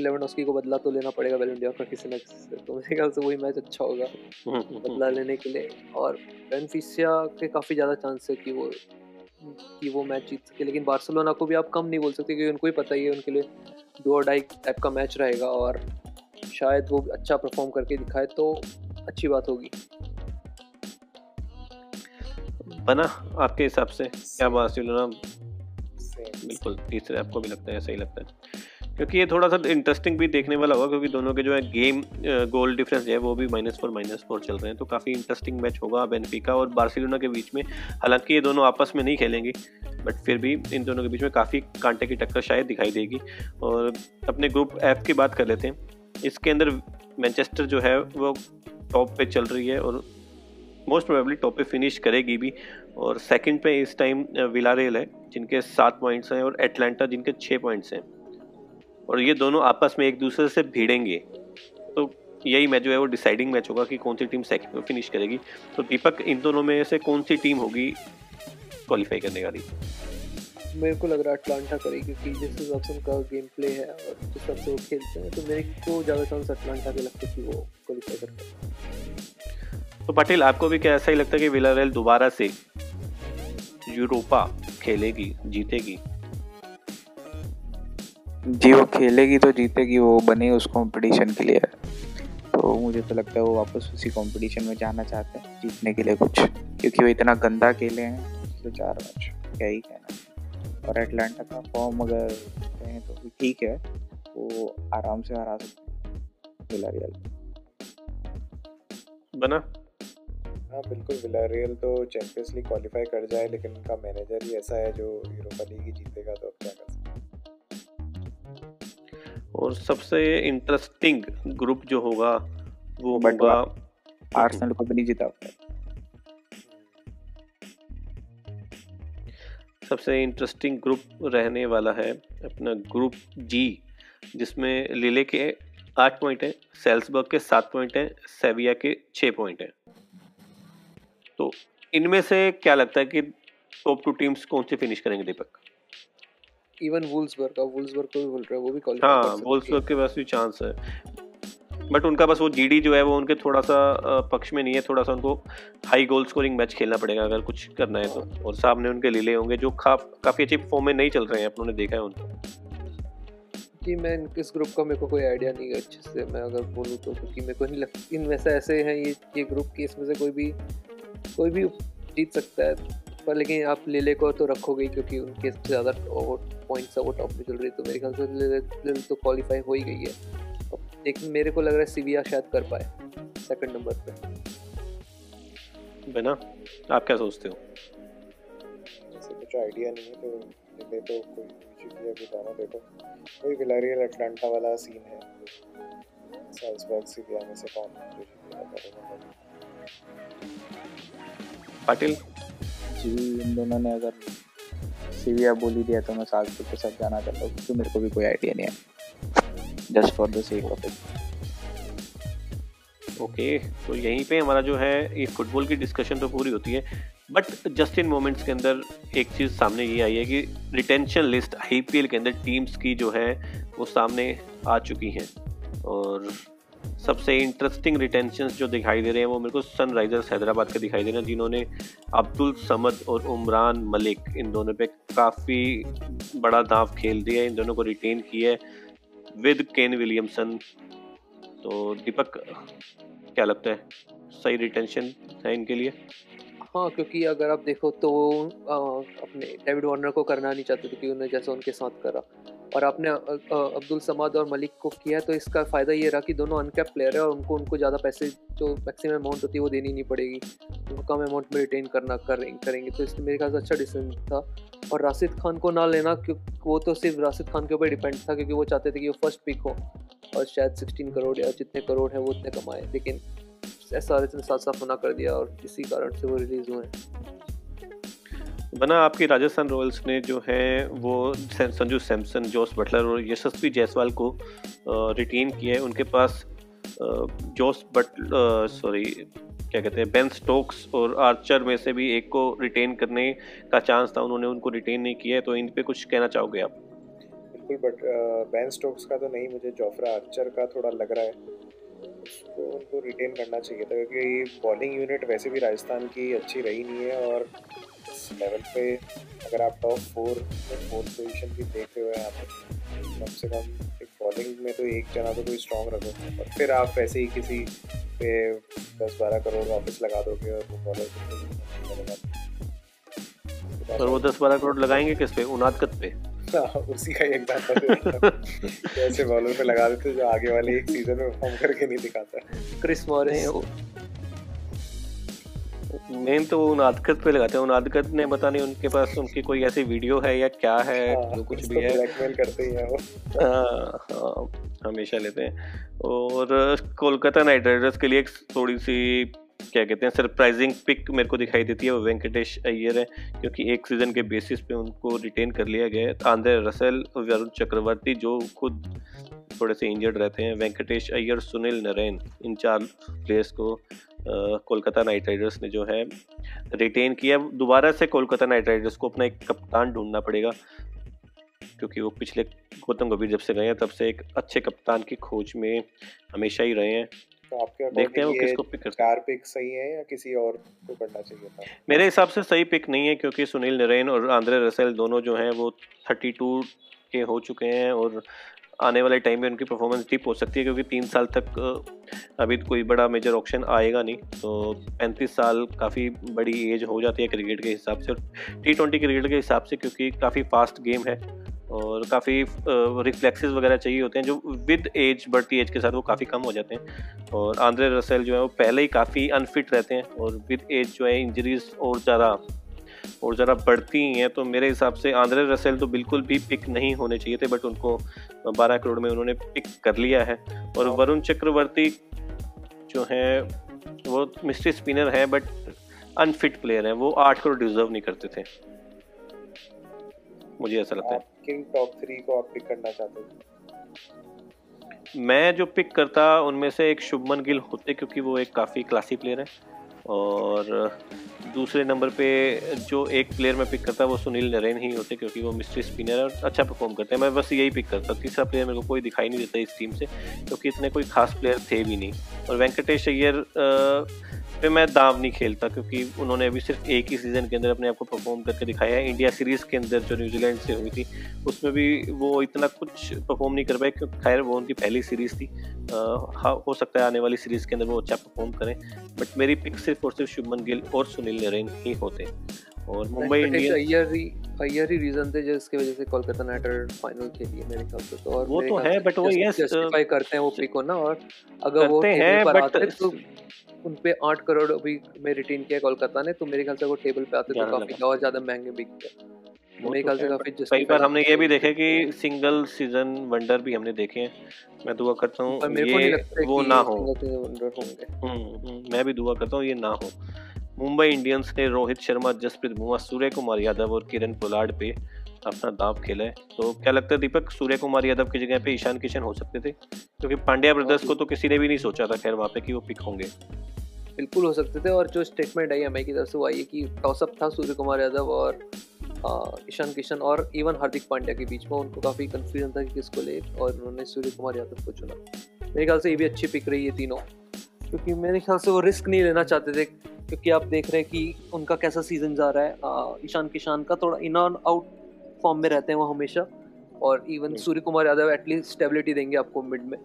लेवेंडोस्की को बदला तो लेना पड़ेगा वेलेंडिया का किसी न किसी से तो मेरे ख्याल से वही मैच अच्छा होगा बदला लेने के लिए। और बेनफिसिया के काफ़ी ज़्यादा चांस है कि वो कि वो मैच जीत सके। लेकिन बार्सिलोना को भी आप कम नहीं बोल सकते क्योंकि उनको ही पता ही है उनके लिए दो ढाई टाइप का मैच रहेगा और शायद वो अच्छा परफॉर्म करके दिखाए तो अच्छी बात होगी। बना आपके हिसाब से क्या बार्सिलोना बिल्कुल तीसरे आपको भी लगता है सही लगता है? क्योंकि ये थोड़ा सा इंटरेस्टिंग भी देखने वाला होगा, क्योंकि दोनों के जो है गेम गोल डिफरेंस है वो भी माइनस फोर माइनस फोर चल रहे हैं तो काफ़ी इंटरेस्टिंग मैच होगा बेनफिका और बार्सिलोना के बीच में। हालाँकि ये दोनों आपस में नहीं खेलेंगे बट फिर भी इन दोनों के बीच में काफ़ी कांटे की टक्कर शायद दिखाई देगी। और अपने ग्रुप एफ़ की बात कर लेते हैं। इसके अंदर मैनचेस्टर जो है वो टॉप पे चल रही है और मोस्ट प्रोबेबली टॉप पे फिनिश करेगी भी। और सेकंड पे इस टाइम विलारेल है, जिनके सात पॉइंट्स हैं और एटलांटा जिनके छः पॉइंट्स हैं। और ये दोनों आपस में एक दूसरे से भिड़ेंगे। तो यही मैच जो है वो डिसाइडिंग मैच होगा कि कौन सी टीम सेकंड में फिनिश करेगी। तो दीपक इन दोनों में से कौन सी टीम होगी क्वालिफाई करने वाली? मेरे को लग रहा है अटलांटा करेगी क्योंकि जिस हिसाब से उनका गेम प्ले है और जिस हिसाब से वो खेलते हैं तो मेरे को ज़्यादा चांस अटलांटा के लगते कि वो क्वालिफाई करते तो पाटिल आपको भी क्या ऐसा ही लगता है कि विलारेल दोबारा से यूरोपा खेलेगी जीतेगी? जी वो खेलेगी तो जीतेगी वो बने उस कंपटीशन के लिए। तो मुझे तो लगता है वो वापस उसी कंपटीशन में जाना चाहते हैं जीतने के लिए कुछ। क्योंकि वो इतना गंदा खेले हैं तो चार मैच क्या ही कहना। और एटलांटा का फॉर्म अगर कहें तो ठीक है वो आराम से हरा सकते हैं। विलारियल बना? हाँ बिल्कुल विलारियल तो चैंपियंस लीग क्वालिफाई कर जाए लेकिन उनका मैनेजर ही ऐसा है जो यूरोपा लीग ही जीतेगा तो अब क्या कर सकते और सबसे इंटरेस्टिंग ग्रुप जो होगा वो होगा आर्सेनल को भी नहीं जिता सबसे इंटरेस्टिंग ग्रुप रहने वाला है अपना ग्रुप जी जिसमें लिले के आठ पॉइंट हैं सेल्सबर्ग के सात पॉइंट हैं सेविया के छः पॉइंट हैं। तो इनमें से क्या लगता है कि टॉप टू टीम्स कौन से फिनिश करेंगे दीपक? इवन वुल्सबर्ग का वुल्सबर्ग को भी बोल रहा है वो भी क्वालिफाई हाँ वोल्सबर्ग के पास भी चांस है। बट उनका बस वो जीडी जो है वो उनके थोड़ा सा पक्ष में नहीं है थोड़ा सा उनको हाई गोल स्कोरिंग मैच खेलना पड़ेगा अगर कुछ करना है तो। और सामने उनके लीले होंगे जो काफ काफ़ी अच्छी फॉर्म में नहीं चल रहे हैं अपनों ने देखा है उनको। कि मैं इन- इस ग्रुप का मेरे को कोई आइडिया नहीं है अच्छे से मैं अगर बोलूँ तो क्योंकि मेरे को नहीं लगता इनमें से ऐसे हैं ये ये ग्रुप की इसमें से कोई भी कोई भी जीत सकता है। पर लेकिन आप लेले को तो रखोगे क्योंकि उनके सबसे ज़्यादा पॉइंट्स है वो टॉप में चल रही तो मेरे ख्याल से लेले तो क्वालिफाई हो ही गई है। लेकिन मेरे को लग रहा है सीविया शायद कर पाए सेकंड नंबर पे। बिना आप क्या सोचते हो? ऐसे कुछ आइडिया नहीं है तो ले तो कोई जीत लिया भी दोनों देखो। कोई विलारियल अटलांटा वाला सीन है। साल्सबर्ग सीरिया में से कौन पाटिल? जी, इन दोनों ने अगर सीविया बोल ही दिया तो मैं साल्सबर्ग के साथ जाना चाहता हूँ, क्योंकि मेरे को भी कोई आइडिया नहीं है। Just for the sake of it okay तो यहीं पे हमारा जो है, ये फुटबॉल की डिस्कशन तो पूरी होती है बट जस्ट इन मोमेंट्स के अंदर एक चीज़ सामने ये आई है कि रिटेंशन लिस्ट आईपीएल के अंदर टीम्स की जो है, वो सामने आ चुकी हैं, और सबसे इंटरेस्टिंग रिटेंशन जो दिखाई दे रहे हैं वो मेरे को सनराइजर्स हैदराबाद के दिखाई दे रहे हैं जिन्होंने अब्दुल समद और उमरान मलिक इन दोनों पे काफ़ी बड़ा दाव खेल दिया इन दोनों को रिटेन किया है विद केन विलियमसन तो दीपक क्या लगता है? सही रिटेंशन है इनके लिए? हाँ क्योंकि अगर आप देखो तो अ, अपने डेविड वार्नर को करना नहीं चाहते थे कि उन्हें जैसा उनके साथ करा। और आपने अब्दुल समाद और मलिक को किया तो इसका फ़ायदा ये रहा कि दोनों अनकैप प्लेयर है और उनको उनको ज़्यादा पैसे जो मैक्सिमम अमाउंट होती है वो देनी नहीं पड़ेगी। उनको कम अमाउंट में रिटेन करना करें, करेंगे। तो इसलिए मेरे ख्याल से अच्छा डिसीज़न था। और राशिद खान को ना लेना क्योंकि वो तो सिर्फ़ राशिद खान के ऊपर डिपेंड था क्योंकि वो चाहते थे कि वो फ़र्स्ट पिक हो। और शायद सिक्सटीन करोड़ या जितने करोड़ है वो उतने कमाए। लेकिन एस आर एच ने साथ साथ मना कर दिया और इसी कारण से वो रिलीज़ हुए बना आपकी राजस्थान रॉयल्स ने जो है वो संजू सैमसन, जोस बटलर और यशस्वी जायसवाल को रिटेन किया है। उनके पास जोस बट सॉरी क्या कहते हैं, बेन स्टोक्स और आर्चर में से भी एक को रिटेन करने का चांस था। उन्होंने उनको रिटेन नहीं किया तो इन पे कुछ कहना चाहोगे आप? बिल्कुल बट बेन स्टोक्स का तो नहीं, मुझे जोफ्रा आर्चर का थोड़ा लग रहा है। उसको उनको रिटेन करना चाहिए था, क्योंकि बॉलिंग यूनिट वैसे भी राजस्थान की अच्छी रही नहीं है और लेवल पे अगर आप टॉप फोर में फोर्थ पोजीशन भी देख रहे हो यहाँ पे कम से कम एक बॉलिंग में तो एक जना तो कोई स्ट्रॉन्ग रखो। और फिर आप ऐसे ही किसी पे दस बारह करोड़ वापस लगा दोगे और वो बॉलर और वो दस बारह करोड़ लगाएँगे किस पे? उनादकत पे। हाँ, उसी का एक एग्जांपल ऐसे बॉलर पे लगा देते जो आगे वाले एक सीज़न में परफॉर्म करके नहीं दिखाता। Chris Morris. मेन तो वो उनादकत पे लगाते हैं। उनादकत ने पता नहीं उनके पास उनकी कोई ऐसी वीडियो है या क्या है हाँ, जो कुछ भी है। ब्लैकमेल करते ही हैं वो। हाँ, हाँ, हमेशा लेते हैं। और कोलकाता नाइट राइडर्स के लिए एक थोड़ी सी क्या कहते हैं सरप्राइजिंग पिक मेरे को दिखाई देती है। वो वेंकटेश अय्यर है क्योंकि एक सीज़न के बेसिस पे उनको रिटेन कर लिया गया है। आंध्र रसेल वरुण चक्रवर्ती जो खुद थोड़े से इंजर्ड रहते हैं। वेंकटेश अय्यर सुनील नरेन इन चार प्लेयर्स को कोलकाता नाइट राइडर्स ने जो है रिटेन किया दोबारा से कोलकाता नाइट राइडर्स को अपना एक कप्तान ढूंढना पड़ेगा क्योंकि वो पिछले गौतम गंभीर जब से गए हैं तब से एक अच्छे कप्तान की खोज में हमेशा ही रहे हैं। तो आपके देखते हैं वो किसको पिक करते चार पिक सही है या किसी और को करना चाहिए था? मेरे हिसाब से सही पिक नहीं है क्योंकि सुनील नरेन और आंद्रे रसेल दोनों जो हैं वो थर्टी टू के हो चुके हैं और आने वाले टाइम में उनकी परफॉर्मेंस डिप हो सकती है, क्योंकि तीन साल तक अभी कोई बड़ा मेजर ऑप्शन आएगा नहीं तो पैंतीस साल काफ़ी बड़ी एज हो जाती है क्रिकेट के हिसाब से और टी ट्वेंटी क्रिकेट के हिसाब से, क्योंकि काफ़ी फास्ट गेम है और काफ़ी रिफ्लेक्सेस वगैरह चाहिए होते हैं, जो विद एज बढ़ती एज के साथ वो काफ़ी कम हो जाते हैं। और आंद्रे रसेल जो है, वो पहले ही काफ़ी अनफिट रहते हैं और विद एज जो है इंजरीज और ज़्यादा और ज़रा बढ़ती ही हैं तो मेरे हिसाब से आंद्रे रसेल तो बिल्कुल भी पिक नहीं होने चाहिए थे बट उनको 12 करोड़ में उन्होंने पिक कर लिया है। और वरुण चक्रवर्ती जो है वो मिस्ट्री स्पिनर है बट अनफिट प्लेयर है वो आठ करोड़ डिजर्व नहीं करते थे। मुझे ऐसा लगता है। किंग टॉप थ्री को आप पिक करना चाहते थे मैं जो पिक करता उनमें से एक शुभमन गिल होते क्योंकि वो एक काफ़ी क्लासी प्लेयर है। और दूसरे नंबर पे जो एक प्लेयर मैं पिक करता, वो सुनील नरेन ही होते क्योंकि वो मिस्ट्री स्पिनर और अच्छा परफॉर्म करते हैं। मैं बस यही पिक करता तीसरा प्लेयर मेरे को कोई दिखाई नहीं देता इस टीम से, क्योंकि इतने कोई खास प्लेयर थे भी नहीं। और वेंकटेश अय्यर पे मैं दाव नहीं खेलता क्योंकि उन्होंने अभी सिर्फ़ एक ही सीज़न के अंदर अपने आप को परफॉर्म करके दिखाया है। इंडिया सीरीज़ के अंदर जो न्यूजीलैंड से हुई थी उसमें भी वो इतना कुछ परफॉर्म नहीं कर पाए क्योंकि खैर वो उनकी पहली सीरीज़ थी। हाँ हो सकता है आने वाली सीरीज़ के अंदर वो अच्छा परफॉर्म करें बट मेरी पिक सिर्फ़ और सिर्फ़ शुभमन गिल और सुनील नरेन ही होते और मुंबई इंडियंस अय्यर ही रीजन थे जिसकी वजह से कोलकाता नाइट फाइनल खेली है मेरे ख्याल से तो और वो तो है बट वो यस जस्टिफाई करते हैं वो पिक को ना और अगर वो हैं बट तो उन पे आठ करोड़ अभी में रिटेन किया कोलकाता ने तो मेरे ख्याल से वो टेबल पे आते तो काफ़ी और ज़्यादा महँगे बिकते मेरे ख्याल से काफ़ी कई बार हमने ये भी देखे कि सिंगल सीज़न वंडर भी हमने देखे हैं। मैं दुआ करता हूँ ये वो ना हो। मैं भी दुआ करता हूँ ये ना हो। मुंबई इंडियंस ने रोहित शर्मा जसप्रीत बुमराह सूर्य कुमार यादव और किरण पोलार्ड पे अपना दाव खेला है। तो क्या लगता है दीपक सूर्य कुमार यादव की जगह पे ईशान किशन हो सकते थे? क्योंकि पांड्या ब्रदर्स को तो किसी ने भी नहीं सोचा था, खैर, वहाँ पे कि वो पिक होंगे। बिल्कुल हो सकते थे, और जो स्टेटमेंट आई एम की तरफ़ से वो आई है कि टॉसअप था सूर्य कुमार यादव और ईशान किशन और इवन हार्दिक पांड्या के बीच में। उनको काफ़ी कन्फ्यूज़न था कि किसको ले, और उन्होंने सूर्य कुमार यादव को चुना। मेरे ख्याल से ये भी अच्छी पिक रही है तीनों। क्योंकि मेरे ख्याल से वो रिस्क नहीं लेना चाहते थे, क्योंकि आप देख रहे हैं कि उनका कैसा सीज़न जा रहा है। ईशान किशान का थोड़ा इन आउट फॉर्म में रहते हैं वो हमेशा। और even Surya Kumar Yadav at least stability देंगे आपको मिड में।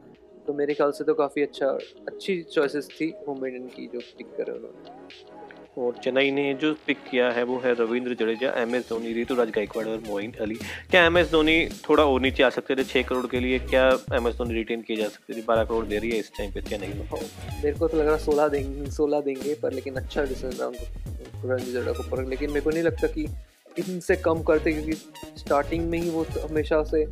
तो मेरे ख्याल से तो काफ़ी अच्छा अच्छी चॉइसेस थी मुंबई इंडियन की जो पिक करे उन्होंने। और चेन्नई ने जो पिक किया है वो है रविंद्र जडेजा एम एस धोनी ऋतुराज गायकवाड़ और मोइन अली। क्या एम एस धोनी थोड़ा और नीचे आ सकते थे छः करोड़ के लिए? क्या एम एस धोनी रिटेन किए जा सकते थे? बारह करोड़ दे रही है इस टाइम पे क्या नहीं मेरे को तो लग रहा है सोलह देंगे सोलह देंगे पर लेकिन अच्छा डिसीज़न रहा उनको रविंद्र जडेजा को पर लेकिन मेरे को नहीं लगता कि इनसे कम करते क्योंकि स्टार्टिंग में ही वो हमेशा से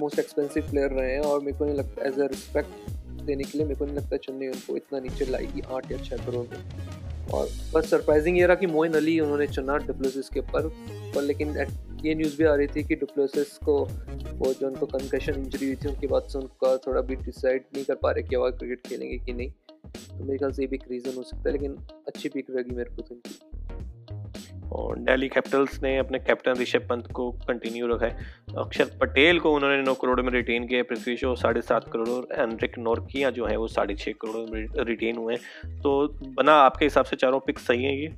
मोस्ट एक्सपेंसिव प्लेयर रहे हैं और मेरे को नहीं लगता एज अ रिस्पेक्ट देने के लिए मेरे को नहीं लगता चेन्नई उनको इतना नीचे लाएगी आठ या छः करोड़ में। और बस सरप्राइजिंग ये रहा कि मोइन अली उन्होंने चुना डिप्लोसिस के ऊपर, पर लेकिन ये न्यूज़ भी आ रही थी कि डिप्लोसिस को, वो जो उनको कंकशन इंजरी हुई थी, उनके बाद से उनका थोड़ा भी डिसाइड नहीं कर पा रहे कि अब क्रिकेट खेलेंगे कि नहीं। तो मेरे ख्याल से ये भी एक रीज़न हो सकता है, लेकिन अच्छी पिक रहेगी मेरे को तो और दिल्ली कैपिटल्स ने अपने कैप्टन ऋषभ पंत को कंटिन्यू रखा है। अक्षर पटेल को उन्होंने नौ करोड़ में रिटेन किया पृथ्वी शो साढ़े सात करोड़ और एनरिक नोरकिया जो है वो साढ़े छः करोड़ में रिटेन हुए हैं। तो बना आपके हिसाब से चारों पिक सही हैं ये?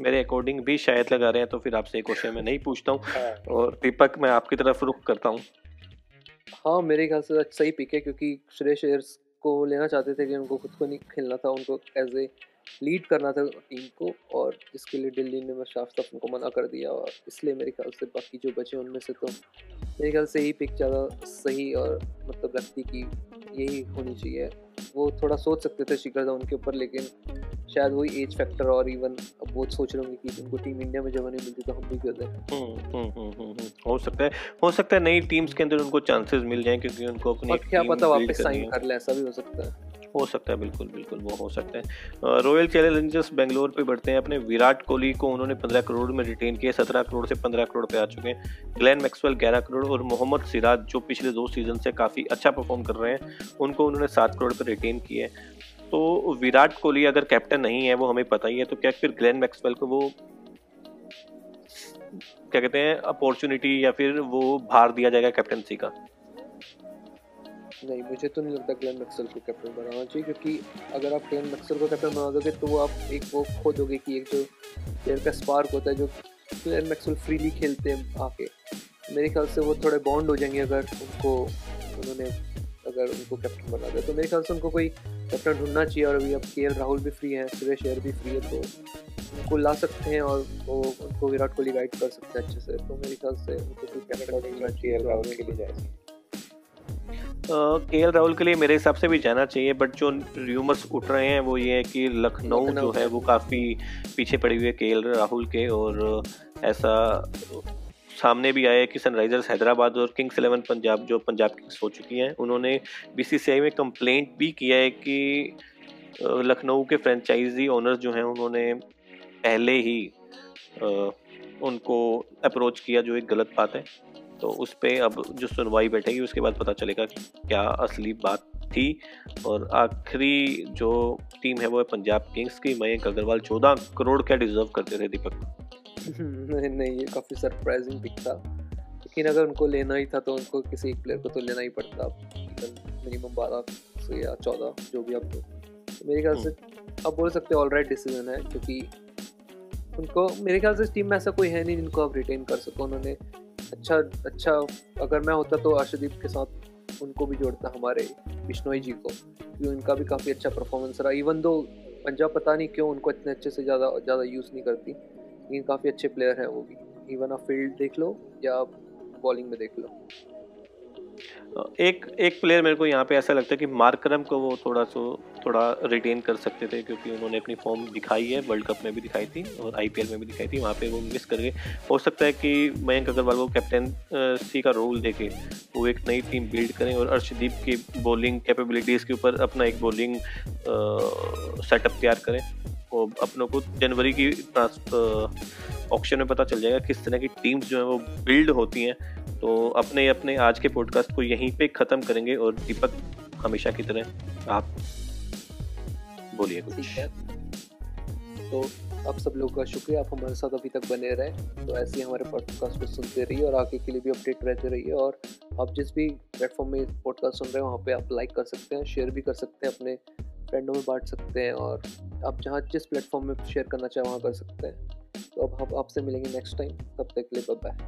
मेरे अकॉर्डिंग भी शायद लगा रहे हैं तो फिर आपसे एक क्वेश्चन मैं नहीं पूछता हूँ। हाँ। और दीपक मैं आपकी तरफ़ रुख करता हूँ। हाँ मेरे ख्याल से सही पिक है क्योंकि सुरेश एयर्स को लेना चाहते थे कि उनको खुद को नहीं खेलना था, उनको एज ए लीड करना था टीम को और इसके लिए दिल्ली ने मैं साफ़ साफ़ उनको मना कर दिया और इसलिए मेरे ख्याल से बाकी जो बचे उनमें से तो मेरे ख्याल से यही पिक ज़्यादा सही और मतलब लगती कि यही होनी चाहिए। वो थोड़ा सोच सकते थे शिखर धवन के ऊपर, लेकिन शायद वही एज फैक्टर और इवन अब वो सोच रहे होंगे कि उनको टीम इंडिया में जब नहीं मिलती तो हम भी कर दें? हम्म, हम्म, हम्म, हो सकता है हो सकता है नई टीम्स के अंदर उनको चांसेस मिल जाएँ क्योंकि उनको अपनी क्या पता वापस साइन कर ले ऐसा भी हो सकता है। हो सकता है बिल्कुल बिल्कुल वो हो सकता है। रॉयल चैलेंजर्स बेंगलोर पे बढ़ते हैं अपने। विराट कोहली को उन्होंने पंद्रह करोड़ में रिटेन किया सत्रह करोड़ से पंद्रह करोड़ पे आ चुके हैं। ग्लैन मैक्सवेल ग्यारह करोड़ और मोहम्मद सिराज जो पिछले दो सीज़न से काफ़ी अच्छा परफॉर्म कर रहे हैं उनको उन्होंने सात करोड़ पर रिटेन किए तो विराट कोहली अगर कैप्टन नहीं है, वो हमें पता ही है तो क्या फिर ग्लैन मैक्सवेल को वो क्या कहते हैं अपॉर्चुनिटी या फिर वो भार दिया जाएगा कैप्टनसी का? नहीं, मुझे तो नहीं लगता ग्लेन मैक्सवेल को कैप्टन बनाना चाहिए, क्योंकि अगर आप ग्लेन मैक्सवेल को कैप्टन बना दोगे तो आप एक वो खो दोगे कि एक जो प्लेयर का स्पार्क होता है, जो ग्लेन मैक्सवेल फ्रीली खेलते हैं आके। मेरे ख्याल से वो थोड़े बॉन्ड हो जाएँगे अगर उनको उन्होंने अगर उनको कैप्टन बना दिया तो मेरे ख्याल से उनको कोई कैप्टन ढूंढना चाहिए और अभी अब केएल राहुल भी फ्री है सुरेश अय्यर भी फ्री है तो उनको ला सकते हैं और वो उनको विराट कोहली गाइड कर सकते हैं अच्छे से। तो मेरे ख्याल से उनको कोई कैप्टन ढूंढना चाहिए राहुल के लिए जाए। के एल राहुल के लिए मेरे हिसाब से भी जाना चाहिए बट जो र्यूमर्स उठ रहे हैं वो ये है कि लखनऊ जो है वो काफ़ी पीछे पड़ी हुई है के एल राहुल के और ऐसा सामने भी आया है कि सनराइजर्स हैदराबाद और किंग्स इलेवन पंजाब, जो पंजाब किंग्स हो चुकी हैं, उन्होंने बीसीसीआई में कंप्लेंट भी किया है कि लखनऊ के फ्रेंचाइजी ओनर्स जो हैं, उन्होंने पहले ही उनको अप्रोच किया, जो एक गलत बात है। तो उस पर अब जो सुनवाई बैठेगी, उसके बाद पता चलेगा क्या असली बात थी। और आखिरी जो टीम है, वो है पंजाब किंग्स की। मयंक अग्रवाल चौदह करोड़ क्या डिजर्व करते थे दीपक। नहीं नहीं ये काफ़ी सरप्राइजिंग पिक था लेकिन अगर उनको लेना ही था तो उनको किसी एक प्लेयर को तो लेना ही पड़ता। मिनिमम बारह से या चौदह जो भी आप तो मेरे ख्याल से हम्म। आप बोल सकते ऑल राइट डिसीज़न है क्योंकि उनको मेरे ख्याल से टीम में ऐसा कोई है नहीं जिनको आप रिटेन कर सको। उन्होंने अच्छा अच्छा अगर मैं होता तो अर्शदीप के साथ उनको भी जोड़ता हमारे बिश्नोई जी को। क्योंकि उनका भी काफ़ी अच्छा परफॉर्मेंस रहा। इवन दो पंजाब पता नहीं क्यों उनको इतने अच्छे से ज़्यादा ज़्यादा यूज़ नहीं करती। लेकिन काफ़ी अच्छे प्लेयर हैं वो भी। इवन आप फ़ील्ड देख लो या बॉलिंग में देख लो। एक एक प्लेयर मेरे को यहाँ पे ऐसा लगता है कि मार्करम को वो थोड़ा सो, थोड़ा रिटेन कर सकते थे क्योंकि उन्होंने अपनी फॉर्म दिखाई है वर्ल्ड कप में भी दिखाई थी और आईपीएल में भी दिखाई थी, वहाँ पे वो मिस कर गए। हो सकता है कि मयंक अग्रवाल को कैप्टन सी का रोल देके वो एक नई टीम बिल्ड करें और अर्शदीप की बॉलिंग कैपेबिलिटीज़ के ऊपर अपना एक बॉलिंग सेटअप तैयार करें। वो अपनों को जनवरी की ऑप्शन में पता चल जाएगा किस तरह की टीम्स जो है वो बिल्ड होती हैं। तो अपने अपने आज के पॉडकास्ट को यहीं पे ख़त्म करेंगे और दीपक हमेशा की तरह आप बोलिए कुछ। तो आप सब लोगों का शुक्रिया। आप हमारे साथ अभी तक बने रहे। तो ऐसे ही हमारे पॉडकास्ट को सुनते रहिए और आगे के लिए भी अपडेट रहते रहिए। और आप जिस भी प्लेटफॉर्म में पॉडकास्ट सुन रहे हैं, वहाँ पे आप लाइक कर सकते हैं शेयर भी कर सकते हैं अपने फ्रेंडों में बांट सकते हैं और आप जहाँ जिस प्लेटफॉर्म में शेयर करना चाहें, वहाँ कर सकते हैं। तो अब हम आपसे मिलेंगे नेक्स्ट टाइम तब तक के लिए बाय